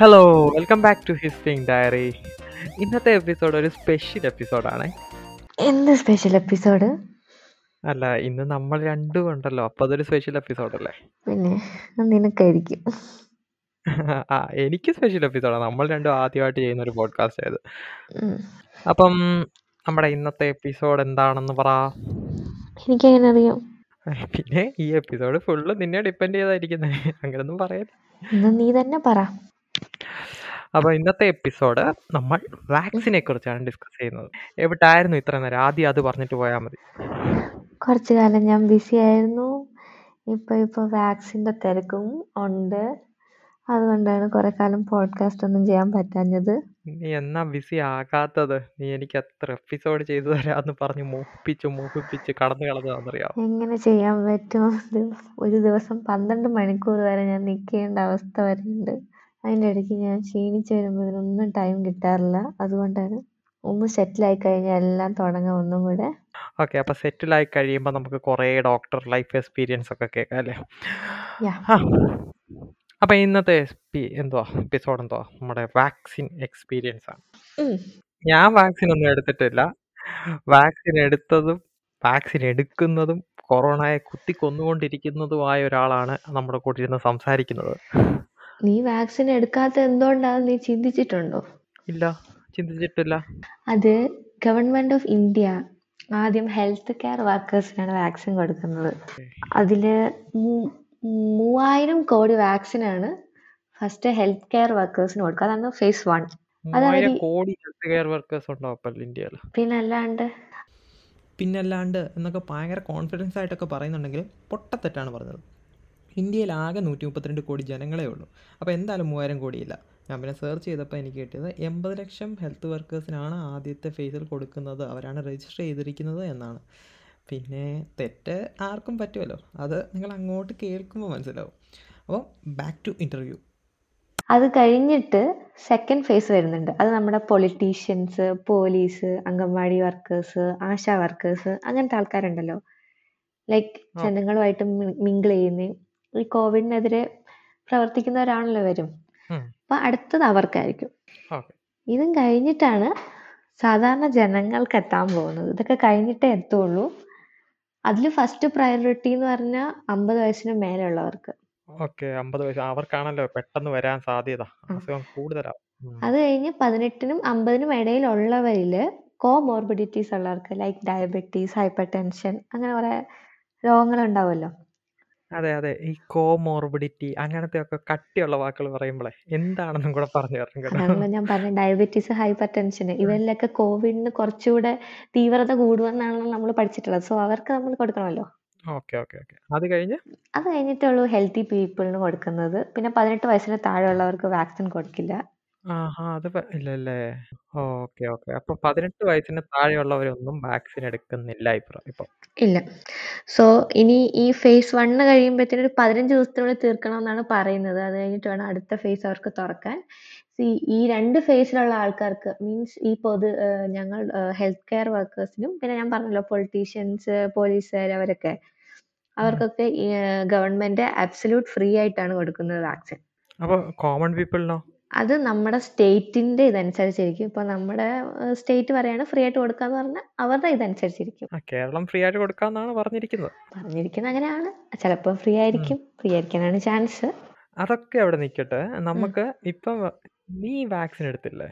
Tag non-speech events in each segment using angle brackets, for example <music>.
Hello welcome back to his pink diary ഇന്നത്തെ episode ഒരു special എപ്പിസോഡാണ് എന്ത് സ്പെഷ്യൽ എപ്പിസോഡ് അല്ല ഇന്ന് നമ്മൾ രണ്ടും ഉണ്ടല്ലോ അപ്പൊ അതൊരു സ്പെഷ്യൽ എപ്പിസോഡ് അല്ലേ? പിന്നെ നിനക്കായിരിക്കും. <laughs> ആ എനിക്ക് സ്പെഷ്യൽ എപ്പിസോഡാണ് നമ്മൾ രണ്ടും ആദ്യമായിട്ട് ചെയ്യുന്ന ഒരു പോഡ്കാസ്റ്റ് ആയത്. അപ്പം നമ്മുടെ ഇന്നത്തെ എപ്പിസോഡ് എന്താണെന്ന് പറ. എനിക്കെങ്ങനെ അറിയാം <laughs> പിന്നെ ഈ എപ്പിസോഡ് ഫുള്ള് നിന്നെ ഡിപ്പെൻഡ് ചെയ്തായിരിക്കുന്നേ. അങ്ങനൊന്നും പറയാൻ എന്നാ നീ തന്നെ പറ. അപ്പൊ ഇന്നത്തെ എപ്പിസോഡ് നമ്മൾ വാക്സിനെ കുറിച്ചാണ് ഡിസ്കസ് ചെയ്യുന്നത്. എവിടായിരുന്നു ഇത്ര നേരം? ആദ്യം അത് പറഞ്ഞിട്ട് പോയാൽ മതി. കുറച്ചു കാലം ഞാൻ ബിസി ആയിരുന്നു. ഇപ്പൊ ഇപ്പൊ വാക്സിന്റെ തിരക്കും ഉണ്ട്. അതുകൊണ്ടാണ് കുറെ കാലം പോഡ്കാസ്റ്റ് ഒന്നും ചെയ്യാൻ പറ്റാഞ്ഞത്. നീ എന്നാ ബിസി ആകാത്തത്? നീ എനിക്ക് എത്ര എപ്പിസോഡ് ചെയ്തു തരാന്ന് പറഞ്ഞു മോഹിപ്പിച്ചു മോഹിപ്പിച്ച് കടന്നു കളഞ്ഞതാണെന്നറിയാം എങ്ങനെ ചെയ്യാൻ പറ്റും? ഒരു ദിവസം പന്ത്രണ്ട് മണിക്കൂർ വരെ ഞാൻ നിൽക്കേണ്ട അവസ്ഥ വരെയുണ്ട്. അതിന്റെ ഇടയ്ക്ക് ഞാൻ ക്ഷീണിച്ച് വരുമ്പോൾ ഇതിനൊന്നും ടൈം കിട്ടാറില്ല. അതുകൊണ്ടാണ് ഒന്ന് സെറ്റിലായി കഴിഞ്ഞാൽ എല്ലാം തുടങ്ങാം ഒന്നും കൂടെ. ഓക്കെ അപ്പൊ സെറ്റിൽ ആയി കഴിയുമ്പോൾ നമുക്ക് കുറേ ഡോക്ടർ ലൈഫ് എക്സ്പീരിയൻസ് ഒക്കെ കേൾക്കാം അല്ലേ? Yeah. ആ. അപ്പൊ ഇന്നത്തെ എന്തുവാ എപ്പിസോഡ് എന്തോ നമ്മുടെ വാക്സിൻ എക്സ്പീരിയൻസ് ആണ്. ഞാൻ വാക്സിൻ ഒന്നും എടുത്തിട്ടില്ല. വാക്സിൻ എടുത്തതും വാക്സിൻ എടുക്കുന്നതും കൊറോണയെ കുത്തി കൊന്നുകൊണ്ടിരിക്കുന്നതുമായ ഒരാളാണ് നമ്മുടെ കൂടെ ഇരുന്ന് സംസാരിക്കുന്നത്. നീ വാക്സിൻ എടുക്കാത്ത എന്തുകൊണ്ടാന്ന് നീ ചിന്തിച്ചിട്ടുണ്ടോ? ഇല്ല ചിന്തിച്ചിട്ടില്ല. അത് ഗവൺമെന്റ് ഓഫ് ഇന്ത്യ ആദ്യം ഹെൽത്ത് കെയർ വർക്കേഴ്സിനാണ് വാക്സിൻ കൊടുക്കുന്നത്. അതിൽ മൂവായിരം കോടി വാക്സിൻ ആണ് ഫസ്റ്റ് ഹെൽത്ത് കെയർ വർക്കേഴ്സിന് കൊടുക്കുക. അതാണ് ഫേസ് വൺ പിന്നല്ലാണ്ട് അവർ കോടി ഹെൽത്ത് കെയർ വർക്കേഴ്സ് ഉണ്ടാവും ഇപ്പൊ ഇന്ത്യയിൽ പിന്നെ അല്ലാണ്ട് പിന്നല്ലാണ്ട് എന്നൊക്കെ ഭയങ്കര കോൺഫിഡൻസ് ആയിട്ടൊക്കെ പറയുന്നുണ്ടെങ്കിൽ പൊട്ടത്തെറ്റാണ് പറഞ്ഞത്. ഇന്ത്യയിൽ ആകെ നൂറ്റി മുപ്പത്തിരണ്ട് കോടി ജനങ്ങളേ ഉള്ളൂ. അപ്പോൾ എന്തായാലും മൂവായിരം കോടിയില്ല. ഞാൻ പിന്നെ സെർച്ച് ചെയ്തപ്പോൾ എനിക്ക് കിട്ടിയത് എൺപത് ലക്ഷം ഹെൽത്ത് വർക്കേഴ്സിനാണ് ആദ്യത്തെ ഫേസിൽ കൊടുക്കുന്നത്. അവരാണ് രജിസ്റ്റർ ചെയ്തിരിക്കുന്നത് എന്നാണ്. പിന്നെ തെറ്റ് ആർക്കും പറ്റുമല്ലോ അത് നിങ്ങൾ അങ്ങോട്ട് കേൾക്കുമ്പോൾ മനസ്സിലാവും. അപ്പോൾ ബാക്ക് ടു ഇന്റർവ്യൂ അത് കഴിഞ്ഞിട്ട് സെക്കൻഡ് ഫേസ് വരുന്നുണ്ട്. അത് നമ്മുടെ politicians police anganwadi workers ASHA workers അങ്ങനത്തെ ആൾക്കാരുണ്ടല്ലോ. ലൈക്ക്. ജനങ്ങളുമായിട്ട് മിങ്കിൾ ചെയ്യുന്ന. ഈ കോവിഡിനെതിരെ പ്രവർത്തിക്കുന്നവരാണല്ലോ വരും. അപ്പൊ അടുത്തത് അവർക്കായിരിക്കും. ഇതും കഴിഞ്ഞിട്ടാണ് സാധാരണ ജനങ്ങൾക്ക് എത്താൻ പോകുന്നത്. ഇതൊക്കെ കഴിഞ്ഞിട്ടേ എത്തുള്ളൂ. അതിൽ ഫസ്റ്റ് പ്രയോറിറ്റി എന്ന് പറഞ്ഞാൽ അമ്പത് വയസ്സിന് മേലെയുള്ളവർക്ക്. ഓക്കെ അമ്പത് വയസ്സ്. അവർക്കാണല്ലോ പെട്ടെന്ന് വരാൻ സാധ്യത. അസുഖം കൂടുതലാവും. അത് കഴിഞ്ഞ് പതിനെട്ടിനും അമ്പതിനും ഇടയിലുള്ളവരിൽ കോമോർബിഡിറ്റീസ് ഉള്ളവർക്ക് ലൈക്ക് ഡയബറ്റീസ് ഹൈപ്പർ ടെൻഷൻ അങ്ങനെ കുറെ രോഗങ്ങൾ ഉണ്ടാവുമല്ലോ അതെ അതെ. ഈ കോമോർബിഡിറ്റി അങ്ങനത്തെ ഒക്കെ കട്ടിയുള്ള വാക്കുകൾ പറയുമ്പോഴേ എന്താണെന്നും കൂടെ പറഞ്ഞു തരണം കേട്ടോ. അതാണല്ലോ ഞാൻ പറഞ്ഞ ഡയബറ്റീസ് ഹൈപ്പർ ടെൻഷൻ ഇവരിലൊക്കെ കോവിഡിന് കുറച്ചുകൂടെ തീവ്രത കൂടുമെന്നാണല്ലോ നമ്മൾ പഠിച്ചിട്ടുള്ളത്. സോ അവർക്ക് നമ്മൾ കൊടുക്കണമല്ലോ. Okay okay okay. അത് കഴിഞ്ഞ്? അത് കഴിഞ്ഞിട്ടുള്ളൂ ഹെൽത്തി പീപ്പിളിന് കൊടുക്കുന്നത്. പിന്നെ പതിനെട്ട് വയസ്സിന് താഴെയുള്ളവർക്ക് വാക്സിൻ കൊടുക്കില്ല. ആഹാ അത് പ- ഇല്ലല്ലേ? Okay okay. അപ്പൊ പതിനെട്ട് വയസ്സിന് താഴെയുള്ളവരൊന്നും വാക്സിൻ എടുക്കുന്നില്ല ഇപ്പൊ ഇപ്പൊ. ഇല്ല. സോ ഇനി ഈ ഫേസ് വണ്ണ് കഴിയുമ്പോഴത്തേനും ഒരു പതിനഞ്ച് ദിവസത്തിനുള്ളിൽ തീർക്കണം എന്നാണ് പറയുന്നത്. അത് കഴിഞ്ഞിട്ട് വേണം അടുത്ത ഫേസ് അവർക്ക് തുറക്കാൻ. See, ഈ രണ്ട് ഫേസിലുള്ള ആൾക്കാർക്ക് മീൻസ് ഈ പൊതു ഏഹ് ഞങ്ങൾ ഹെൽത്ത് കെയർ വർക്കേഴ്സിനും പിന്നെ ഞാൻ പറഞ്ഞല്ലോ പൊളിറ്റീഷ്യൻസ് പോലീസുകാർ അവരൊക്കെ. അവർക്കൊക്കെ ഗവൺമെന്റ് അബ്സല്യൂട്ട് ഫ്രീ ആയിട്ടാണ് കൊടുക്കുന്നത് വാക്സിൻ. അപ്പൊ കോമൺ പീപ്പിളിനോ? അത് നമ്മുടെ സ്റ്റേറ്റിന്റെ ഇതനുസരിച്ചിരിക്കും. ഇപ്പൊ നമ്മുടെ സ്റ്റേറ്റ് പറയാണ് ഫ്രീ ആയിട്ട് കൊടുക്കാന്ന് പറഞ്ഞാൽ അവരുടെ ഇതനുസരിച്ചിരിക്കും. കേരളം ഫ്രീ ആയിട്ട് കൊടുക്കാന്നാണ് പറഞ്ഞിരിക്കുന്നത്. പറഞ്ഞിരിക്കുന്നത് അങ്ങനെയാണ്. ചിലപ്പോൾ ഫ്രീ ആയിരിക്കും. ഫ്രീ ആയിരിക്കാനാണ് ചാൻസ്. അതൊക്കെ അവിടെ നിൽക്കട്ടെ നമുക്ക് ഇപ്പം നീ വാക്സിൻ എടുത്തില്ലേ?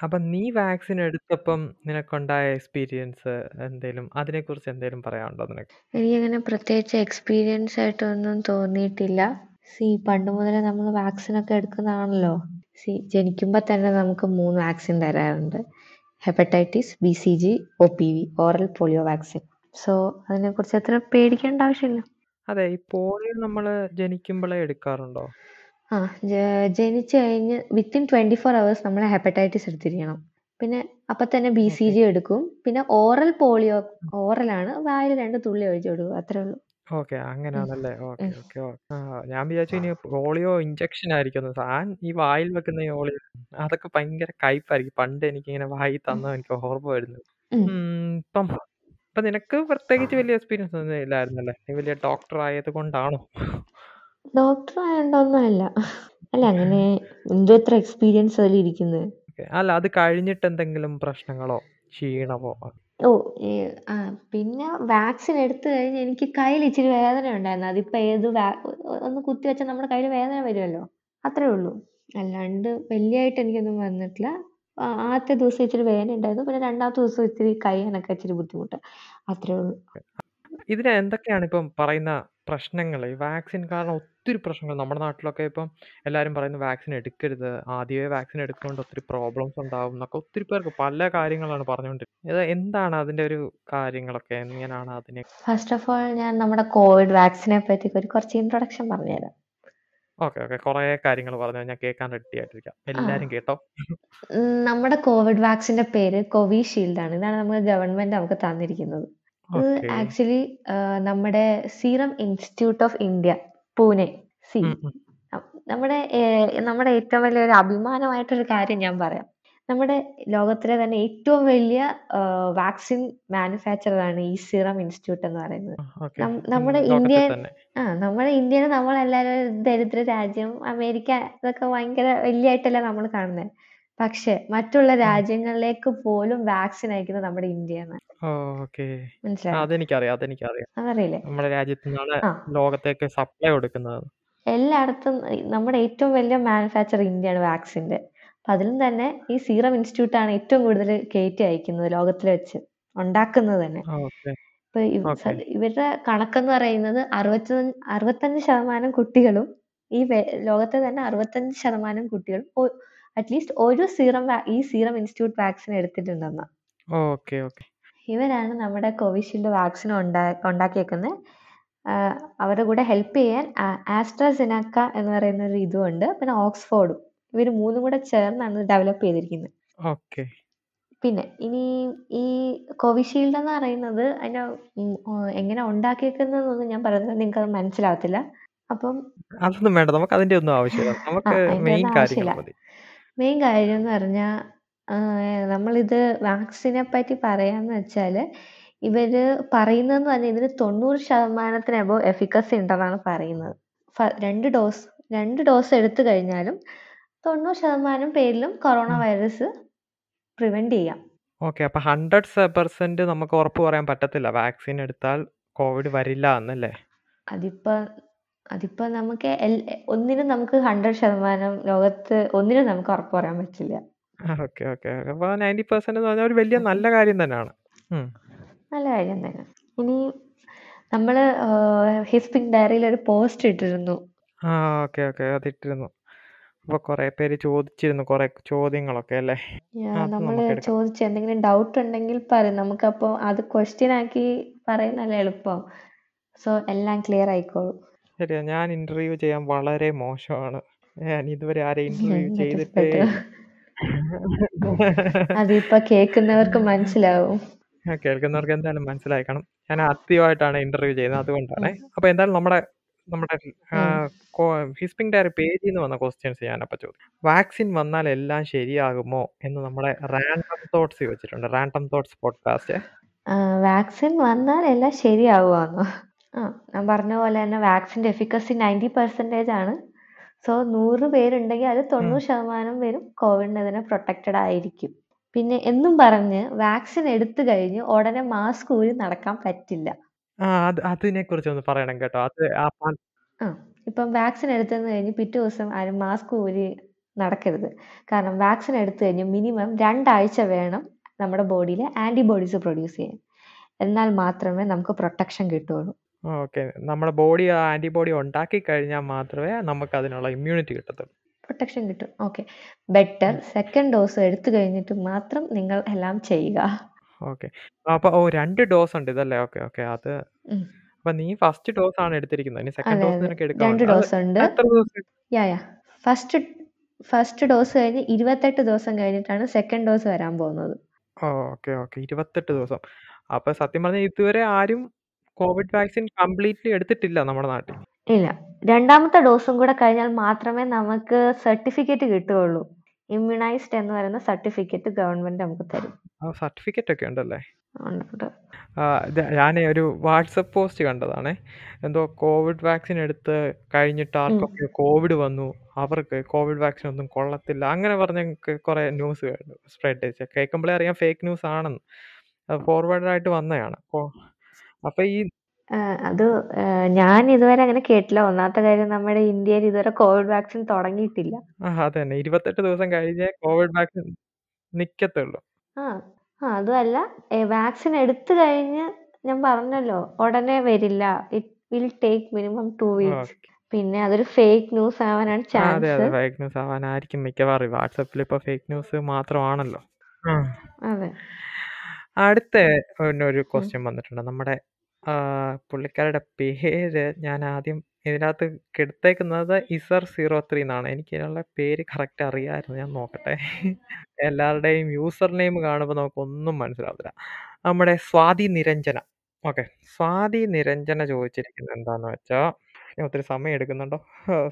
അപ്പൊ നീ വാക്സിൻ എടുത്തപ്പം നിനക്കുണ്ടായ എക്സ്പീരിയൻസ് എന്തേലും അതിനെക്കുറിച്ച് എന്തേലും പറയാനുണ്ടോ നിനക്ക്? എനിക്കങ്ങനെ പ്രത്യേകിച്ച് എക്സ്പീരിയൻസ് ആയിട്ടൊന്നും തോന്നിയിട്ടില്ല. സി പണ്ട് മുതലേ നമ്മൾ വാക്സിൻ ഒക്കെ എടുക്കുന്നതാണല്ലോ. സി ജനിക്കുമ്പോൾ തന്നെ നമുക്ക് മൂന്ന് വാക്സിൻ തരാറുണ്ട്. Hepatitis B C G O P V oral polio vaccine. So അതിനെക്കുറിച്ച് അത്ര പേടിക്കേണ്ട ആവശ്യമില്ല. അതെ ഈ പോളിയോ നമ്മൾ ജനിക്കുമ്പോഴേ എടുക്കാറുണ്ടോ? ആ ജനിച്ചു കഴിഞ്ഞ് വിത്തിൻ ട്വന്റി ഫോർ അവേഴ്സ് നമ്മൾ ഹെപ്പറ്റൈറ്റിസ് എടുത്തിരിക്കണം. പിന്നെ അപ്പൊ തന്നെ ബി സി ജി എടുക്കും. പിന്നെ ഓറൽ പോളിയോ ഓറലാണ് വായിൽ രണ്ട് തുള്ളി ഒഴിച്ചു കൊടുക്കും അത്രേ ഉള്ളൂ. ഓക്കെ. അങ്ങനെയാണല്ലേ ഓക്കെ ഉം. ഓക്കെ ആ ഞാൻ വിചാരിച്ചു ഇനി പോളിയോ ഇഞ്ചക്ഷൻ ആയിരിക്കും താൻ ഈ വായിൽ വെക്കുന്ന ഈ പോളിയോ അതൊക്കെ ഭയങ്കര കയ്പായിരിക്കും. പണ്ട് എനിക്ക് ഇങ്ങനെ വായി തന്നത് എനിക്ക് ഓർമ്മ വരുന്നു. ഉം. ഇപ്പം ഇപ്പൊ നിനക്ക് പ്രത്യേകിച്ച് വലിയ എക്സ്പീരിയൻസ് ഒന്നും ഇല്ലായിരുന്നല്ലേ? നീ വലിയ ഡോക്ടർ ആയത് കൊണ്ടാണോ? ഡോക്ടർ ആയതുകൊണ്ടൊന്നുമല്ല അല്ല <laughs> അങ്ങനെ എന്തോ ഇത്ര എക്സ്പീരിയൻസ് അതിലിരിക്കുന്നത് ഓക്കെ. അല്ല അത് കഴിഞ്ഞിട്ട് എന്തെങ്കിലും പ്രശ്നങ്ങളോ ക്ഷീണമോ ഓ ഈ ആ പിന്നെ വാക്സിൻ എടുത്തു കഴിഞ്ഞ് എനിക്ക് കയ്യിൽ ഇച്ചിരി വേദന ഉണ്ടായിരുന്നു. അതിപ്പോൾ ഏത് വാ ഒന്ന് കുത്തി വെച്ചാൽ നമ്മുടെ കയ്യിൽ വേദന വരുമല്ലോ? അത്രേ ഉള്ളൂ. അല്ലാണ്ട് എനിക്ക് എനിക്കൊന്നും വന്നിട്ടില്ല. ആ, ആദ്യത്തെ ദിവസം ഇച്ചിരി വേദന ഉണ്ടായിരുന്നു. പിന്നെ രണ്ടാമത്തെ ദിവസം ഇച്ചിരി കൈ അനക്കാൻ ഇച്ചിരി ബുദ്ധിമുട്ട്. അത്രേ ഉള്ളൂ. ഇതിന് എന്തൊക്കെയാണ് ഇപ്പം പറയുന്ന പ്രശ്നങ്ങൾ. ഈ വാക്സിൻ കാരണം ഒത്തിരി പ്രശ്നങ്ങൾ. നമ്മുടെ നാട്ടിലൊക്കെ ഇപ്പം എല്ലാവരും പറയുന്നു വാക്സിൻ എടുക്കരുത്. ആദ്യമേ വാക്സിൻ എടുക്കുന്നതുകൊണ്ട് ഒത്തിരി പ്രോബ്ലംസ് ഉണ്ടാവും എന്നൊക്കെ ഒത്തിരി പേർക്ക് പല കാര്യങ്ങളാണ് പറഞ്ഞുകൊണ്ടിരിക്കുന്നത് എന്താണ് അതിന്റെ ഒരു കാര്യങ്ങളൊക്കെ? എങ്ങനെയാണ് അതിനെ ഫസ്റ്റ് ഓഫ് ഓൾ ഞാൻ നമ്മുടെ കോവിഡ് വാക്സിനെ പറ്റി ഒരു കുറച്ച് ഇൻട്രൊഡക്ഷൻ പറഞ്ഞുതരാം. ഓക്കെ ഓക്കെ കുറേ കാര്യങ്ങൾ പറഞ്ഞു. ഞാൻ കേൾക്കാൻ റെഡി ആയിട്ടിരിക്കാം. എല്ലാവരും കേട്ടോ? നമ്മുടെ കോവിഡ് വാക്സിന്റെ പേര് കോവിഷീൽഡ് ആണ്. ഇതാണ് നമ്മുടെ ഗവൺമെന്റ് നമുക്ക് തന്നിരിക്കുന്നത്. ഇത് ഓക്കെ. ആക്ച്വലി നമ്മുടെ serum institute of India Pune C. നമ്മുടെ നമ്മുടെ ഏറ്റവും വലിയ ഒരു അഭിമാനമായിട്ടൊരു കാര്യം ഞാൻ പറയാം. നമ്മുടെ ലോകത്തിലെ തന്നെ ഏറ്റവും വലിയ വാക്സിൻ മാനുഫാക്ചറാണ് ഈ സീറം ഇൻസ്റ്റിറ്റ്യൂട്ട് എന്ന് പറയുന്നത്. ഓക്കെ. നം- നമ്മുടെ ലോകത്തിൽ ഇന്ത്യ തന്നെ ആ നമ്മുടെ ഇന്ത്യയിൽ നമ്മളെല്ലാവരും ഒരു ദരിദ്ര രാജ്യം അമേരിക്ക ഇതൊക്കെ ഭയങ്കര വലിയായിട്ടല്ല നമ്മൾ കാണുന്നത് പക്ഷെ മറ്റുള്ള രാജ്യങ്ങളിലേക്ക് പോലും വാക്സിൻ അയക്കുന്നത് നമ്മുടെ ഇന്ത്യയാണ്. ഓക്കെ. മനസ്സിലായോ. അതെനിക്കറിയാം അതെനിക്കറിയാം. അതറിയില്ലേ? നമ്മുടെ രാജ്യത്ത് നിന്നാണ് ആ. ലോകത്തേക്ക് സപ്ലൈ കൊടുക്കുന്നത്. എല്ലായിടത്തും ഈ നമ്മുടെ ഏറ്റവും വലിയ മാനുഫാക്ചർ ഇന്ത്യയാണ് വാക്സിന്റെ അപ്പൊ അതിലും തന്നെ ഈ സീറം ഇൻസ്റ്റിറ്റ്യൂട്ട് ആണ് ഏറ്റവും കൂടുതൽ കയറ്റി അയക്കുന്നത് ലോകത്തിൽ വെച്ച് ഉണ്ടാക്കുന്നത് തന്നെ. ഓക്കേ. ഇപ്പൊ ഇവ- ഓക്കെ. സ- ഇവരുടെ കണക്കെന്ന് പറയുന്നത് അറുപത്തി അറുപത്തഞ്ച് ശതമാനം കുട്ടികളും ഈ വെ- ലോകത്തെ തന്നെ അറുപത്തഞ്ച് ശതമാനം കുട്ടികളും അറ്റ്ലീസ്റ്റ് ഒരു സീറം ഈ serum institute vaccine എടുത്തിട്ടുണ്ടെന്ന. Okay okay. ഇവരാണ് നമ്മുടെ കോവിഷീൽഡ് വാക്സിൻ ഉണ്ടാ ഉണ്ടാക്കിയേക്കുന്നത്. അവരുടെ കൂടെ ഹെൽപ്പ് ചെയ്യാൻ ആസ്ട്രാസെനക്ക എന്ന് പറയുന്ന ഒരു ഇതും ഉണ്ട്. പിന്നെ ഓക്സ്ഫോർഡും. ഇവർ മൂന്നും കൂടെ ചേർന്നാണ് ഡെവലപ്പ് ചെയ്തിരിക്കുന്നത്. ഓക്കെ. പിന്നെ ഇനി ഈ കോവിഷീൽഡ് എന്ന് പറയുന്നത് അതിനെ എങ്ങനെ ഉണ്ടാക്കി എങ്ങനെ ഉണ്ടാക്കിയേക്കുന്നതെന്നൊന്നും ഞാൻ പറയുന്നത് നിങ്ങൾക്ക് അത് മനസ്സിലാവത്തില്ല. അപ്പം അതൊന്നും വേണ്ട. നമുക്ക് അതിന്റെ ഒന്നും ആവശ്യമില്ല. നമുക്ക് മെയിൻ കാര്യം മെയിൻ കാര്യം എന്ന് പറഞ്ഞാൽ നമ്മളിത് വാക്സിനെ പറ്റി പറയാന്ന് വെച്ചാൽ ഇവർ പറയുന്നതെന്ന് പറഞ്ഞാൽ ഇതിന് തൊണ്ണൂറ് ശതമാനത്തിന് അബോ എഫിക്കസി ഉണ്ടെന്നാണ് പറയുന്നത്. ഫ- രണ്ട് ഡോസ് രണ്ട് ഡോസ് എടുത്തു കഴിഞ്ഞാലും തൊണ്ണൂറ് ശതമാനം പേരിലും കൊറോണ വൈറസ് പ്രിവെന്റ് ചെയ്യാം. ഓക്കെ അപ്പൊ ഹൺഡ്രഡ് പെർസെന്റ് നമുക്ക് ഉറപ്പ് പറയാൻ പറ്റത്തില്ല. വാക്സിൻ എടുത്താൽ കോവിഡ് വരില്ല എന്നല്ലേ? അതിപ്പോ അതിപ്പോ നമുക്ക് എൽ- ഒന്നിനും നമുക്ക് ഹൺഡ്രഡ് ശതമാനം ലോകത്ത് ഒന്നിനും നമുക്ക് ഉറപ്പ് പറയാൻ പറ്റില്ല. Okay okay. അപ്പൊ നയന്റി പെർസെന്റ് എന്ന് പറഞ്ഞാൽ ഒരു വലിയ നല്ല കാര്യം തന്നെയാണ്. ഉം. നല്ല കാര്യം തന്നെ. ഇനി നമ്മൾ ഹിസ്പിക് ഡയറിയിൽ ഒരു പോസ്റ്റ് ഇട്ടിരുന്നു. ആ ഓക്കെ ഓക്കെ. അതിട്ടിരുന്നു അപ്പൊ കുറെ പേര് ചോദിച്ചിരുന്നു കുറെ ചോദ്യങ്ങളൊക്കെ അല്ലേ? ഞാൻ അത് നമ്മൾ നമുക്ക് എടുക്കാം. ചോദിച്ച എന്തെങ്കിലും ഡൗട്ട് ഉണ്ടെങ്കിൽ പറയും. നമുക്കപ്പോ അത് ക്വസ്റ്റ്യൻ ആക്കി പറയുന്നല്ലേ എളുപ്പം. സോ എല്ലാം ക്ലിയർ ആയിക്കോളും. ശരിയാ. ഞാൻ ഇന്റർവ്യൂ ചെയ്യാൻ വളരെ മോശമാണ്. ഞാൻ ഇതുവരെ ആരെ ഇന്റർവ്യൂ That is ചെയ്തിട്ടേ better. ഇല്ല. അതിപ്പോ കേൾക്കുന്നവർക്ക് മനസ്സിലാവും. കേൾക്കുന്നവർക്ക് എന്തായാലും മനസ്സിലായിക്കണം. ഞാൻ ആദ്യമായിട്ടാണ് ഇന്റർവ്യൂ ചെയ്യുന്നത് അതുകൊണ്ടാണ്. അപ്പൊ എന്തായാലും നമ്മുടെ നമ്മുടെ ഹിസ്പിംഗ് ഡയറി പേജിൽ നിന്ന് വന്ന ക്വസ്റ്റ്യൻസ് ഞാനപ്പോൾ ചോദിക്കും. വാക്സിൻ വന്നാൽ എല്ലാം ശരിയാകുമോ എന്ന് നമ്മുടെ റാൻഡം തോട്ട്സ് വെച്ചിട്ടുണ്ട്. റാൻഡം തോട്ട്സ് പോഡ്കാസ്റ്റ് വാക്സിൻ വന്നാൽ എല്ലാം ശരിയാകുമോ ആ ഞാൻ പറഞ്ഞ പോലെ തന്നെ വാക്സിന്റെ എഫിക്കസി നയന്റി പെർസെന്റേജ് ആണ്. സോ നൂറ് പേരുണ്ടെങ്കിൽ അത് തൊണ്ണൂറ് ശതമാനം പേരും കോവിഡിനെതിരെ പ്രൊട്ടക്റ്റഡ് ആയിരിക്കും. പിന്നെ എന്നും പറഞ്ഞ് വാക്സിൻ എടുത്തു കഴിഞ്ഞ് ഉടനെ മാസ്ക് ഊരി നടക്കാൻ പറ്റില്ല. അതിനെ കുറിച്ച് ഒന്ന് പറയണം കേട്ടോ. അത് ആ ഇപ്പം വാക്സിൻ എടുത്തെന്ന് കഴിഞ്ഞ് പിറ്റേ ദിവസം ആരും മാസ്ക് ഊരി നടക്കരുത്. കാരണം വാക്സിൻ എടുത്തു കഴിഞ്ഞ് മിനിമം രണ്ടാഴ്ച വേണം നമ്മുടെ ബോഡിയിൽ ആന്റിബോഡീസ് പ്രൊഡ്യൂസ് ചെയ്യാൻ. എന്നാൽ മാത്രമേ നമുക്ക് പ്രൊട്ടക്ഷൻ കിട്ടുള്ളൂ ഓക്കെ. നമ്മുടെ ബോഡി ആ ആന്റിബോഡി ഉണ്ടാക്കി കഴിഞ്ഞാൽ മാത്രമേ നമുക്ക് അതിനുള്ള ഇമ്മ്യൂണിറ്റി കിട്ടത്തുള്ളൂ. പ്രൊട്ടക്ഷൻ കിട്ടും. ഓക്കെ. ബെറ്റർ. സെക്കൻഡ് ഡോസ് എടുത്തു കഴിഞ്ഞിട്ട് മാത്രം നിങ്ങൾ എല്ലാം ചെയ്യുക. ഓക്കെ. അപ്പൊ ഓ രണ്ട് ഡോസ് ഉണ്ട് ഇതല്ലേ? Okay okay. അത് ഉം. അപ്പൊ നീ ഫസ്റ്റ് ഡോസ് ആണ് എടുത്തിരിക്കുന്നത്. ഇനി സെക്കൻഡ് അതെ ഡോസ് അതെ. നിനക്ക് രണ്ട് എടുക്കാനുണ്ട് അത് ഡോസ് ഉണ്ട് എത്ര ദിവസം? Yeah yeah. First first dose കഴിഞ്ഞ് ഇരുപത്തെട്ട് ദിവസം കഴിഞ്ഞിട്ടാണ് സെക്കൻഡ് ഡോസ് വരാൻ പോകുന്നത്. Okay okay. ഇരുപത്തെട്ട് ദിവസം. അപ്പൊ സത്യം പറഞ്ഞാൽ ഇതുവരെ ആരും കോവിഡ് വാക്സിൻ കംപ്ലീറ്റ്ലി എടുത്തിട്ടില്ല നമ്മുടെ നാട്ടിൽ ഇല്ല രണ്ടാമത്തെ ഡോസും കൂടെ കഴിഞ്ഞാൽ മാത്രമേ നമുക്ക് സർട്ടിഫിക്കറ്റ് കിട്ടുകയുള്ളൂ ഇമ്മ്യൂണൈസ്ഡ് എന്ന് പറയുന്ന സർട്ടിഫിക്കറ്റ് ഗവൺമെന്റ് നമുക്ക് തരും ആ സർട്ടിഫിക്കറ്റ് ഒക്കെ ഉണ്ടല്ലേ ഉണ്ട്, ഉണ്ട്. ആ, ഇത് ഞാനേ ഒരു വാട്സപ്പ് പോസ്റ്റ് കണ്ടതാണേ. എന്തോ കോവിഡ് വാക്സിൻ എടുത്ത് കഴിഞ്ഞിട്ട് ഉം. ആർക്കൊക്കെയോ കോവിഡ് വന്നു. അവർക്ക് കോവിഡ് വാക്സിൻ ഒന്നും കൊള്ളത്തില്ല. അങ്ങനെ പറഞ്ഞ് ക്ക് കൊറേ ന്യൂസ് കേട്ടു. സ്പ്രെഡ് ചെയ്ത് കേൾക്കുമ്പളേ അറിയാം ഫേക്ക് ന്യൂസ് ആണെന്ന്. അത് ഫോർവേഡ് ആയിട്ട് വന്നതാണ്. അപ്പൊ അപ്പൊ ഈ ആഹ് അത് ഏഹ് ഞാൻ ഇതുവരെ അങ്ങനെ കേട്ടില്ല. ഒന്നാമത്തെ കാര്യം നമ്മുടെ ഇന്ത്യയിൽ ഇതുവരെ കോവിഡ് വാക്സിൻ തുടങ്ങിയിട്ടില്ല. അതെ അതന്നെ 28 ദിവസം കഴിഞ്ഞേ കോവിഡ് വാക്സിൻ നിക്കത്തുള്ളൂ. ആ. ആഹ് അതുമല്ല ഏഹ് വാക്സിൻ എടുത്തു കഴിഞ്ഞ് ഞാൻ പറഞ്ഞല്ലോ ഉടനെ വരില്ല. It will take minimum 2 weeks. Okay. പിന്നെ അതൊരു ഫേക്ക് ന്യൂസ് ആവാനാണ് ആ അതെ ചാൻസ്. അതെ ഫേക്ക് ന്യൂസ് ആവാനായിരിക്കും മിക്കവാറും. വാട്സപ്പിൽ ഇപ്പൊ ഫേക്ക് ന്യൂസ് മാത്രമാണല്ലോ. ആ. അതെ. അടുത്ത ഒരു ഉം. ക്വസ്റ്റ്യൻ വന്നിട്ടുണ്ട്. നമ്മുടെ ആഹ് പുള്ളിക്കാരുടെ പേര് ഞാൻ ആദ്യം ഇതിനകത്ത് എടുത്തേക്കുന്നത് ഇസർ 03 എന്നാണ്. എനിക്ക് ഇതിനുള്ള പേര് കറക്റ്റ് അറിയാമായിരുന്നു. ഞാൻ നോക്കട്ടെ. എല്ലാവരുടെയും യൂസർ നെയിം കാണുമ്പോൾ നമുക്കൊന്നും മനസ്സിലാവില്ല നമ്മുടെ സ്വാതി നിരഞ്ജന. ഓക്കെ. സ്വാതി നിരഞ്ജന ചോദിച്ചിരിക്കുന്നത് എന്താന്ന് വെച്ചാൽ ഞാൻ ഒത്തിരി സമയം എടുക്കുന്നുണ്ടോ?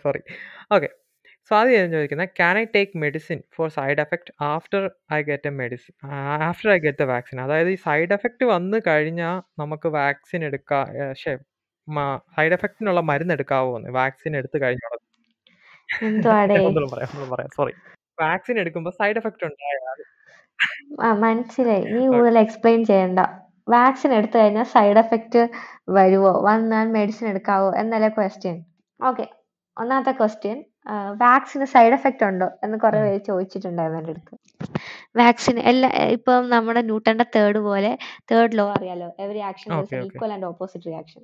സോറി. ഓക്കെ. സ്വാതി എന്ന് ചോദിക്കുന്നത് can I take medicine for side effect after I get a medicine after I get a vaccine അതായത് ഈ സൈഡ് എഫക്റ്റ് വന്നു കഴിഞ്ഞാൽ നമുക്ക് വാക്സിൻ എടുക്കാം പക്ഷേ സൈഡ് എഫക്റ്റിനുള്ള മരുന്ന് എടുക്കാവോന്ന് വാക്സിൻ എടുത്തു കഴിഞ്ഞോളാം സോറി വാക്സിൻ എടുക്കുമ്പോൾ സൈഡ് എഫക്ട് ഉണ്ടായാൽ മനസ്സിലായി. നീ. കൂടുതൽ എക്സ്പ്ലെയിൻ ചെയ്യണ്ട. വാക്സിൻ എടുത്തു കഴിഞ്ഞാൽ സൈഡ് എഫക്റ്റ് വരുവോ? വന്നാൽ മെഡിസിൻ എടുക്കാവോ? എന്നല്ലേ ക്വസ്റ്റ്യൻ. ഓക്കെ. ഒന്നാമത്തെ ക്വസ്റ്റ്യൻ വാക്സിന് സൈഡ് എഫക്റ്റ് ഉണ്ടോ എന്ന് കുറെ. പേര് ചോദിച്ചിട്ടുണ്ടായിരുന്നു എന്റെ അടുത്ത്. വാക്സിൻ എല്ലാ ഇപ്പം നമ്മുടെ ന്യൂട്ടന്റെ തേർഡ് പോലെ തേർഡ് ലോ അറിയാലോ every action equal and opposite reaction.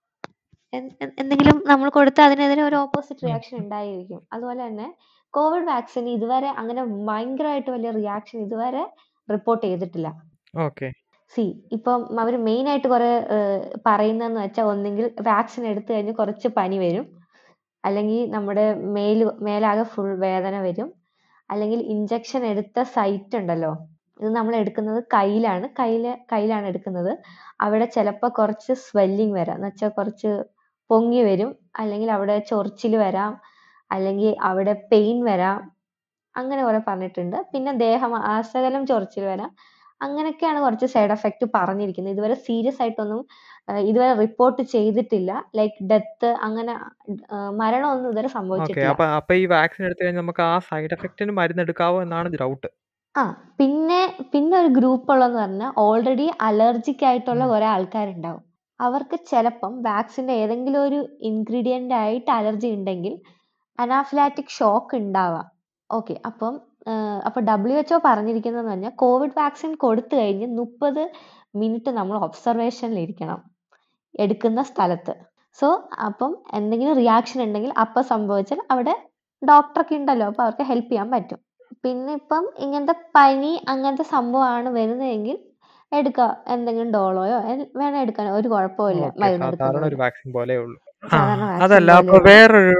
എന്തെങ്കിലും നമ്മൾ കൊടുത്ത അതിനെതിരെ ഒരു ഓപ്പോസിറ്റ്. റിയാക്ഷൻ ഉണ്ടായിരിക്കും. അതുപോലെ തന്നെ കോവിഡ് വാക്സിൻ ഇതുവരെ അങ്ങനെ ഭയങ്കരമായിട്ട് വലിയ റിയാക്ഷൻ ഇതുവരെ റിപ്പോർട്ട് ചെയ്തിട്ടില്ല. ഓക്കെ. സി ഇപ്പം അവർ മെയിൻ ആയിട്ട് കുറെ പറയുന്നതെന്ന് വെച്ചാൽ ഒന്നെങ്കിൽ വാക്സിൻ എടുത്തു കഴിഞ്ഞ് കുറച്ച് പനി വരും. അല്ലെങ്കിൽ നമ്മുടെ മേൽ മേലാകെ ഫുൾ വേദന വരും. അല്ലെങ്കിൽ ഇഞ്ചക്ഷൻ എടുത്ത സൈറ്റ് ഉണ്ടല്ലോ ഇത് നമ്മൾ എടുക്കുന്നത് കയ്യിലാണ്. കയ്യിൽ കയ്യിലാണ് എടുക്കുന്നത്. അവിടെ ചിലപ്പോൾ കുറച്ച് സ്വെല്ലിങ് വരാം. എന്ന് വെച്ചാൽ കുറച്ച് പൊങ്ങി വരും. അല്ലെങ്കിൽ അവിടെ ചൊറിച്ചിൽ വരാം. അല്ലെങ്കിൽ അവിടെ പെയിൻ വരാം. അങ്ങനെ കുറെ പറഞ്ഞിട്ടുണ്ട്. പിന്നെ ദേഹം ആസകലം ചൊറിച്ചിൽ വരാം. അങ്ങനെയൊക്കെയാണ് കുറച്ച് സൈഡ് എഫക്റ്റ് പറഞ്ഞിരിക്കുന്നത്. ഇതുവരെ സീരിയസ് ആയിട്ടൊന്നും ഇതുവരെ റിപ്പോർട്ട് ചെയ്തിട്ടില്ല. ലൈക്ക് ഡെത്ത് അങ്ങനെ മരണമൊന്നും ഇതുവരെ ഓക്കെ. സംഭവിച്ചിട്ടില്ല. അപ്പൊ അപ്പൊ ഈ വാക്സിൻ എടുത്തു കഴിഞ്ഞാൽ നമുക്ക് ആ സൈഡ് എഫക്റ്റിന് മരുന്ന് എടുക്കാവോ എന്നാണ് ഡൗട്ട്. ആ പിന്നെ പിന്നെ ഒരു ഗ്രൂപ്പ് ഉള്ളതെന്ന് പറഞ്ഞാൽ ഓൾറെഡി അലർജിക് ആയിട്ടുള്ള ഉം. കുറെ ആൾക്കാരുണ്ടാവും. അവർക്ക് ചിലപ്പം വാക്സിന്റെ ഏതെങ്കിലും ഒരു ഇൻഗ്രീഡിയന്റ് ആയിട്ട് അലർജി ഉണ്ടെങ്കിൽ അനാഫിലാറ്റിക് ഷോക്ക് ഉണ്ടാവാം. ഓക്കെ. അപ്പം ഏഹ് എച്ച് ഒ പറഞ്ഞിരിക്കുന്നതെന്ന് പറഞ്ഞാൽ കോവിഡ് വാക്സിൻ കൊടുത്തു കഴിഞ്ഞ് 30 മിനിറ്റ് നമ്മൾ ഒബ്സർവേഷനിൽ ഇരിക്കണം. എടുക്കുന്ന സ്ഥലത്ത്. സോ അപ്പം എന്തെങ്കിലും റിയാക്ഷൻ ഉണ്ടെങ്കിൽ അപ്പം സംഭവിച്ചാൽ അവിടെ ഡോക്ടറൊക്കെ ഉണ്ടല്ലോ. അപ്പൊ അവർക്ക് ഹെൽപ്പ് ചെയ്യാൻ പറ്റും. പിന്നെ ഇപ്പം ഇങ്ങനത്തെ പനി അങ്ങനത്തെ സംഭവമാണ് വരുന്നതെങ്കിൽ എടുക്കാം. എന്തെങ്കിലും ഡോളോയോ വേണം എടുക്കാൻ ഒരു കുഴപ്പമില്ല മരുന്ന് സാധാരണ ഒരു വാക്സിൻ പോലെ ഉള്ളൂ. അതല്ല അപ്പൊ. വേറൊരു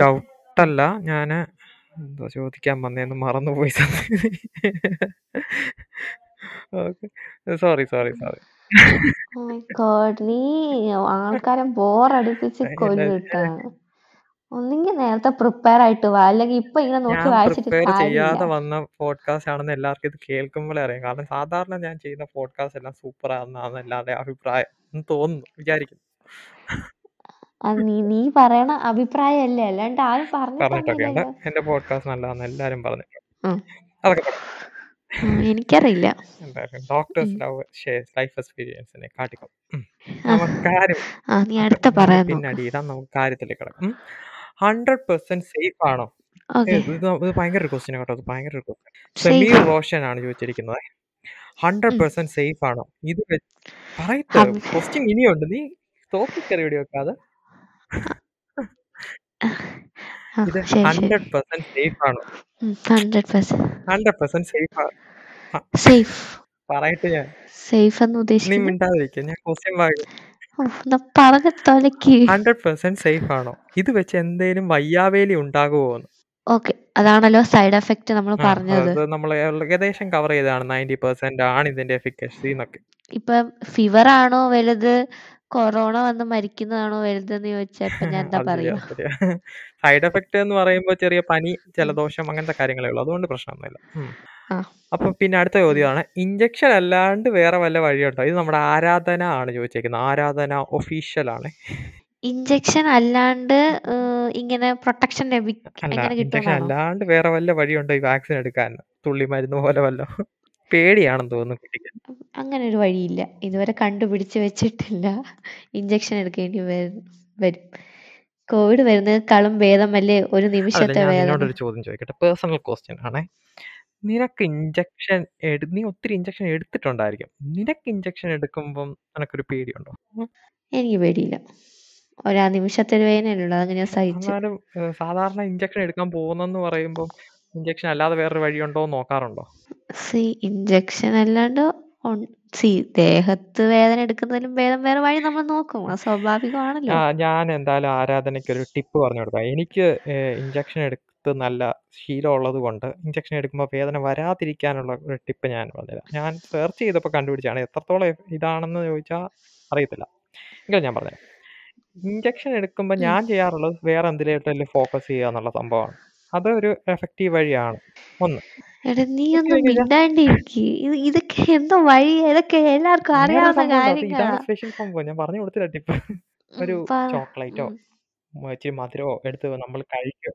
ഡൗട്ടല്ല ഞാൻ എന്തോ ചോദിക്കാൻ വന്നേന്ന് മറന്നുപോയി ഓക്കെ. Sorry sorry sorry. നീ ആൾക്കാരെ ബോറടിപ്പിച്ച് ഇല്ല കൊല്ലുട്ടാ. ഒന്നെങ്കിൽ നേരത്തെ പ്രിപ്പയർ ആയിട്ട് വാ. അല്ലെങ്കിൽ ഇപ്പൊ ഇങ്ങനെ നോക്കി വായിച്ചിട്ട് ചെയ്യാതെ വന്ന പോഡ്കാസ്റ്റ് ആണെന്ന് എല്ലാവർക്കും ഇത് കേൾക്കുമ്പോഴേ അറിയാം. കാരണം സാധാരണ ഞാൻ ചെയ്യുന്ന പോഡ്കാസ്റ്റ് എല്ലാം സൂപ്പർ ആണെന്നാണ് എല്ലാവരുടെയും അഭിപ്രായം എന്ന് തോന്നുന്നു. വിചാരിക്കുന്നു. അത് നീ നീ പറയണ അഭിപ്രായമല്ലേ അല്ലാണ്ട് ആരും പറഞ്ഞിട്ടൊക്കെ ഉണ്ട്. പറഞ്ഞിട്ടൊന്നുമില്ലല്ലോ. എന്റെ പോഡ്കാസ്റ്റ് നല്ലതാന്ന് എല്ലാരും പറഞ്ഞു. അതൊക്കെ എനിക്കറിയില്ല. എന്തായാലും ഡോക്ടേഴ്സ് ലവ് ഷെയർസ് ലൈഫ് എക്സ്പീരിയൻസിനെ കാട്ടിക്കും. ഉം. ആ നമുക്ക് കാര്യം ആ നീ അടുത്ത നമുക്ക് പറയാൻ പിന്നെ നോക്ക്. അടിയിടാം. നമുക്ക് കാര്യത്തിലേക്ക് കിടക്കാം. ഹൺഡ്രഡ് പെർസെന്റ് സേഫ് ആണോ? ഏ, ഓക്കെ. ഇത് ഇത് ഭയങ്കര ഒരു ക്വസ്റ്റ്യൻ കേട്ടോ. ഇത് ഭയങ്കര ഒരു ക്വസ്റ്റ്യൻ. സമീർ സേഫ്. റോഷൻ ആണ് ചോദിച്ചിരിക്കുന്നത്. ഹൺഡ്രഡ് ഉം. പെർസെന്റ് സേഫ് ആണോ? ഇത് വെ- പറയത്ത് ക്വസ്റ്റ്യൻ ഇനിയുണ്ട്. നീ തോപ്പിക്കറി വെടി വെക്കാതെ. ആ ഇത് ശരി ശരി. ഹൺഡ്രഡ് പെർസെന്റ് സേഫ് ആണോ? Hundred percent hundred percent safe ആണ്. സേഫ്. പറയട്ടെ ഞാൻ. നീ ഉദ്ദേശിക്കുന്നത് മിണ്ടാതിരിക്കുക. ഞാൻ ക്വസ്റ്റ്യൻ വായിക്കും. എന്നാ പറഞ്ഞ തൊലക്ക്. ഹൺഡ്രഡ് പെർസെന്റ് സേഫ് ആണോ? ഇത് വെച്ച് എന്തേലും വയ്യാവേലി ഉണ്ടാകുമോ ഓക്കെ അതാണല്ലോ സൈഡ് എഫക്റ്റ് നമ്മൾ ആ പറഞ്ഞത്. അത് ഏകദേശം കവർ ചെയ്തതാണ്. നയന്റി പെർസെന്റ് ആണ് ഇതിന്റെ എഫിക്കസി എന്നൊക്കെ. ഇപ്പം ഫീവർ ആണോ വലുത് കൊറോണ വന്ന് മരിക്കുന്നതാണോ വലുതെന്ന് ചോദിച്ചാൽ ഇപ്പൊ ഞാൻ എന്താ അത് ശരിയാ പറയാ അത് ശരിയാ. സൈഡ് എഫക്ട് എന്ന് പറയുമ്പോൾ ചെറിയ പനി, ജലദോഷം അങ്ങനത്തെ കാര്യങ്ങളേ ഉള്ളൂ. അതുകൊണ്ട് പ്രശ്നമൊന്നുമില്ല. ഉം. ആ. അപ്പൊ പിന്നെ അടുത്ത ചോദ്യമാണ് ഇഞ്ചക്ഷൻ അല്ലാണ്ട് വേറെ വല്ല വഴിയുണ്ടോ ഇത് നമ്മുടെ ആരാധന ആണ് ചോദിച്ചേക്കുന്നത് ആരാധന ഒഫീഷ്യൽ ആണ് ഇഞ്ചക്ഷൻ അല്ലാണ്ട് ഏഹ്, ഇങ്ങനെ പ്രൊട്ടക്ഷൻ ലഭി അല്ല എങ്ങനെ ഇഞ്ചക്ഷൻ കിട്ടുമെന്നാണോ അല്ലാണ്ട് വേറെ വല്ല വഴിയുണ്ടോ ഈ വാക്സിൻ എടുക്കാൻ തുള്ളി മരുന്ന് പോലെ വല്ലോ പേടിയാണെന്ന് തോന്നുന്നു കുട്ടിക്ക്. അങ്ങനെ ഒരു വഴിയില്ല. ഇതുവരെ കണ്ടുപിടിച്ച് വെച്ചിട്ടില്ല. ഇഞ്ചക്ഷൻ എടുക്കേണ്ടി വരും വരും. കോവിഡ് വരുന്നതിനേക്കാളും ഭേദമല്ലേ ഒരു നിമിഷത്തെ ഞാൻ വേദന? നിന്നോടൊരു ചോദ്യം ചോദിക്കട്ടെ. പേഴ്സണൽ ക്വസ്റ്റ്യൻ ആണേ. നിനക്ക് ഇഞ്ചക്ഷൻ എടു നീ ഒത്തിരി ഇഞ്ചക്ഷൻ എടുത്തിട്ടുണ്ടായിരിക്കും. നിനക്ക് ഇഞ്ചക്ഷൻ എടുക്കുമ്പം നിനക്കൊരു പേടിയുണ്ടോ? ഉം. എനിക്ക് പേടിയില്ല. ഒരാ നിമിഷത്തെ ഒരു വേദനയുള്ളൂ അതങ്ങ് ഞാൻ സഹിച്ചു. എന്നാലും ഏഹ്, സാധാരണ ഇഞ്ചക്ഷൻ എടുക്കാൻ പോകുന്നെന്ന് പറയുമ്പം ഇഞ്ചക്ഷൻ അല്ലാതെ വേറൊരു വഴിയുണ്ടോ എന്ന് നോക്കാറുണ്ടോ? സി ഇഞ്ചക്ഷൻ അല്ലാണ്ട് സി ദേഹത്ത് വേദന എടുക്കുന്നതിലും ഭേദം വേറെ വഴി നമ്മൾ നോക്കും. അത് സ്വാഭാവികമാണല്ലോ. ആ ഞാൻ എന്തായാലും ആരാധനയ്ക്ക് ഒരു ടിപ്പ് പറഞ്ഞു കൊടുക്കാം. എനിക്ക് ഇഞ്ചക്ഷൻ എടുത്ത് നല്ല ശീലമുള്ളത് കൊണ്ട് ഇഞ്ചക്ഷൻ എടുക്കുമ്പോൾ വേദന വരാതിരിക്കാനുള്ള ഒരു ടിപ്പ് ഞാൻ പറഞ്ഞുതരാം. ഞാൻ സെർച്ച് ചെയ്തപ്പോൾ കണ്ടുപിടിച്ചാണ്. എത്രത്തോളം ഇതാണെന്ന് ചോദിച്ചാൽ അറിയത്തില്ല. എങ്കിലും ഞാൻ പറഞ്ഞു ഇഞ്ചക്ഷൻ എടുക്കുമ്പോൾ ഞാൻ ചെയ്യാറുള്ളത് വേറെ എന്തിലേട്ടല്ലേ ഫോക്കസ് ചെയ്യുക എന്നുള്ള സംഭവമാണ്. അത് ഒരു എഫക്റ്റീവ് വഴിയാണ്. ഒന്ന്. എടാ നീ ഒന്ന് കഴിഞ്ഞാ- മിണ്ടാണ്ടിരിക്ക് ഇത് ഇതൊക്കെ എന്തോ വഴി ഇതൊക്കെ എല്ലാവർക്കും അറിയാവുന്ന സംഭവം ഇല്ല. അത് കാര്യങ്ങളാ. ഇതാണ് സ്പെഷ്യൽ സംഭവം. ഞാൻ പറഞ്ഞു കൊടുത്തില്ല ടിപ്പ്. ഒരു പറ. ചോക്ലേറ്റോ ഉം. ഇച്ചിരി മധുരമോ എടുത്ത് നമ്മൾ കഴിക്കും.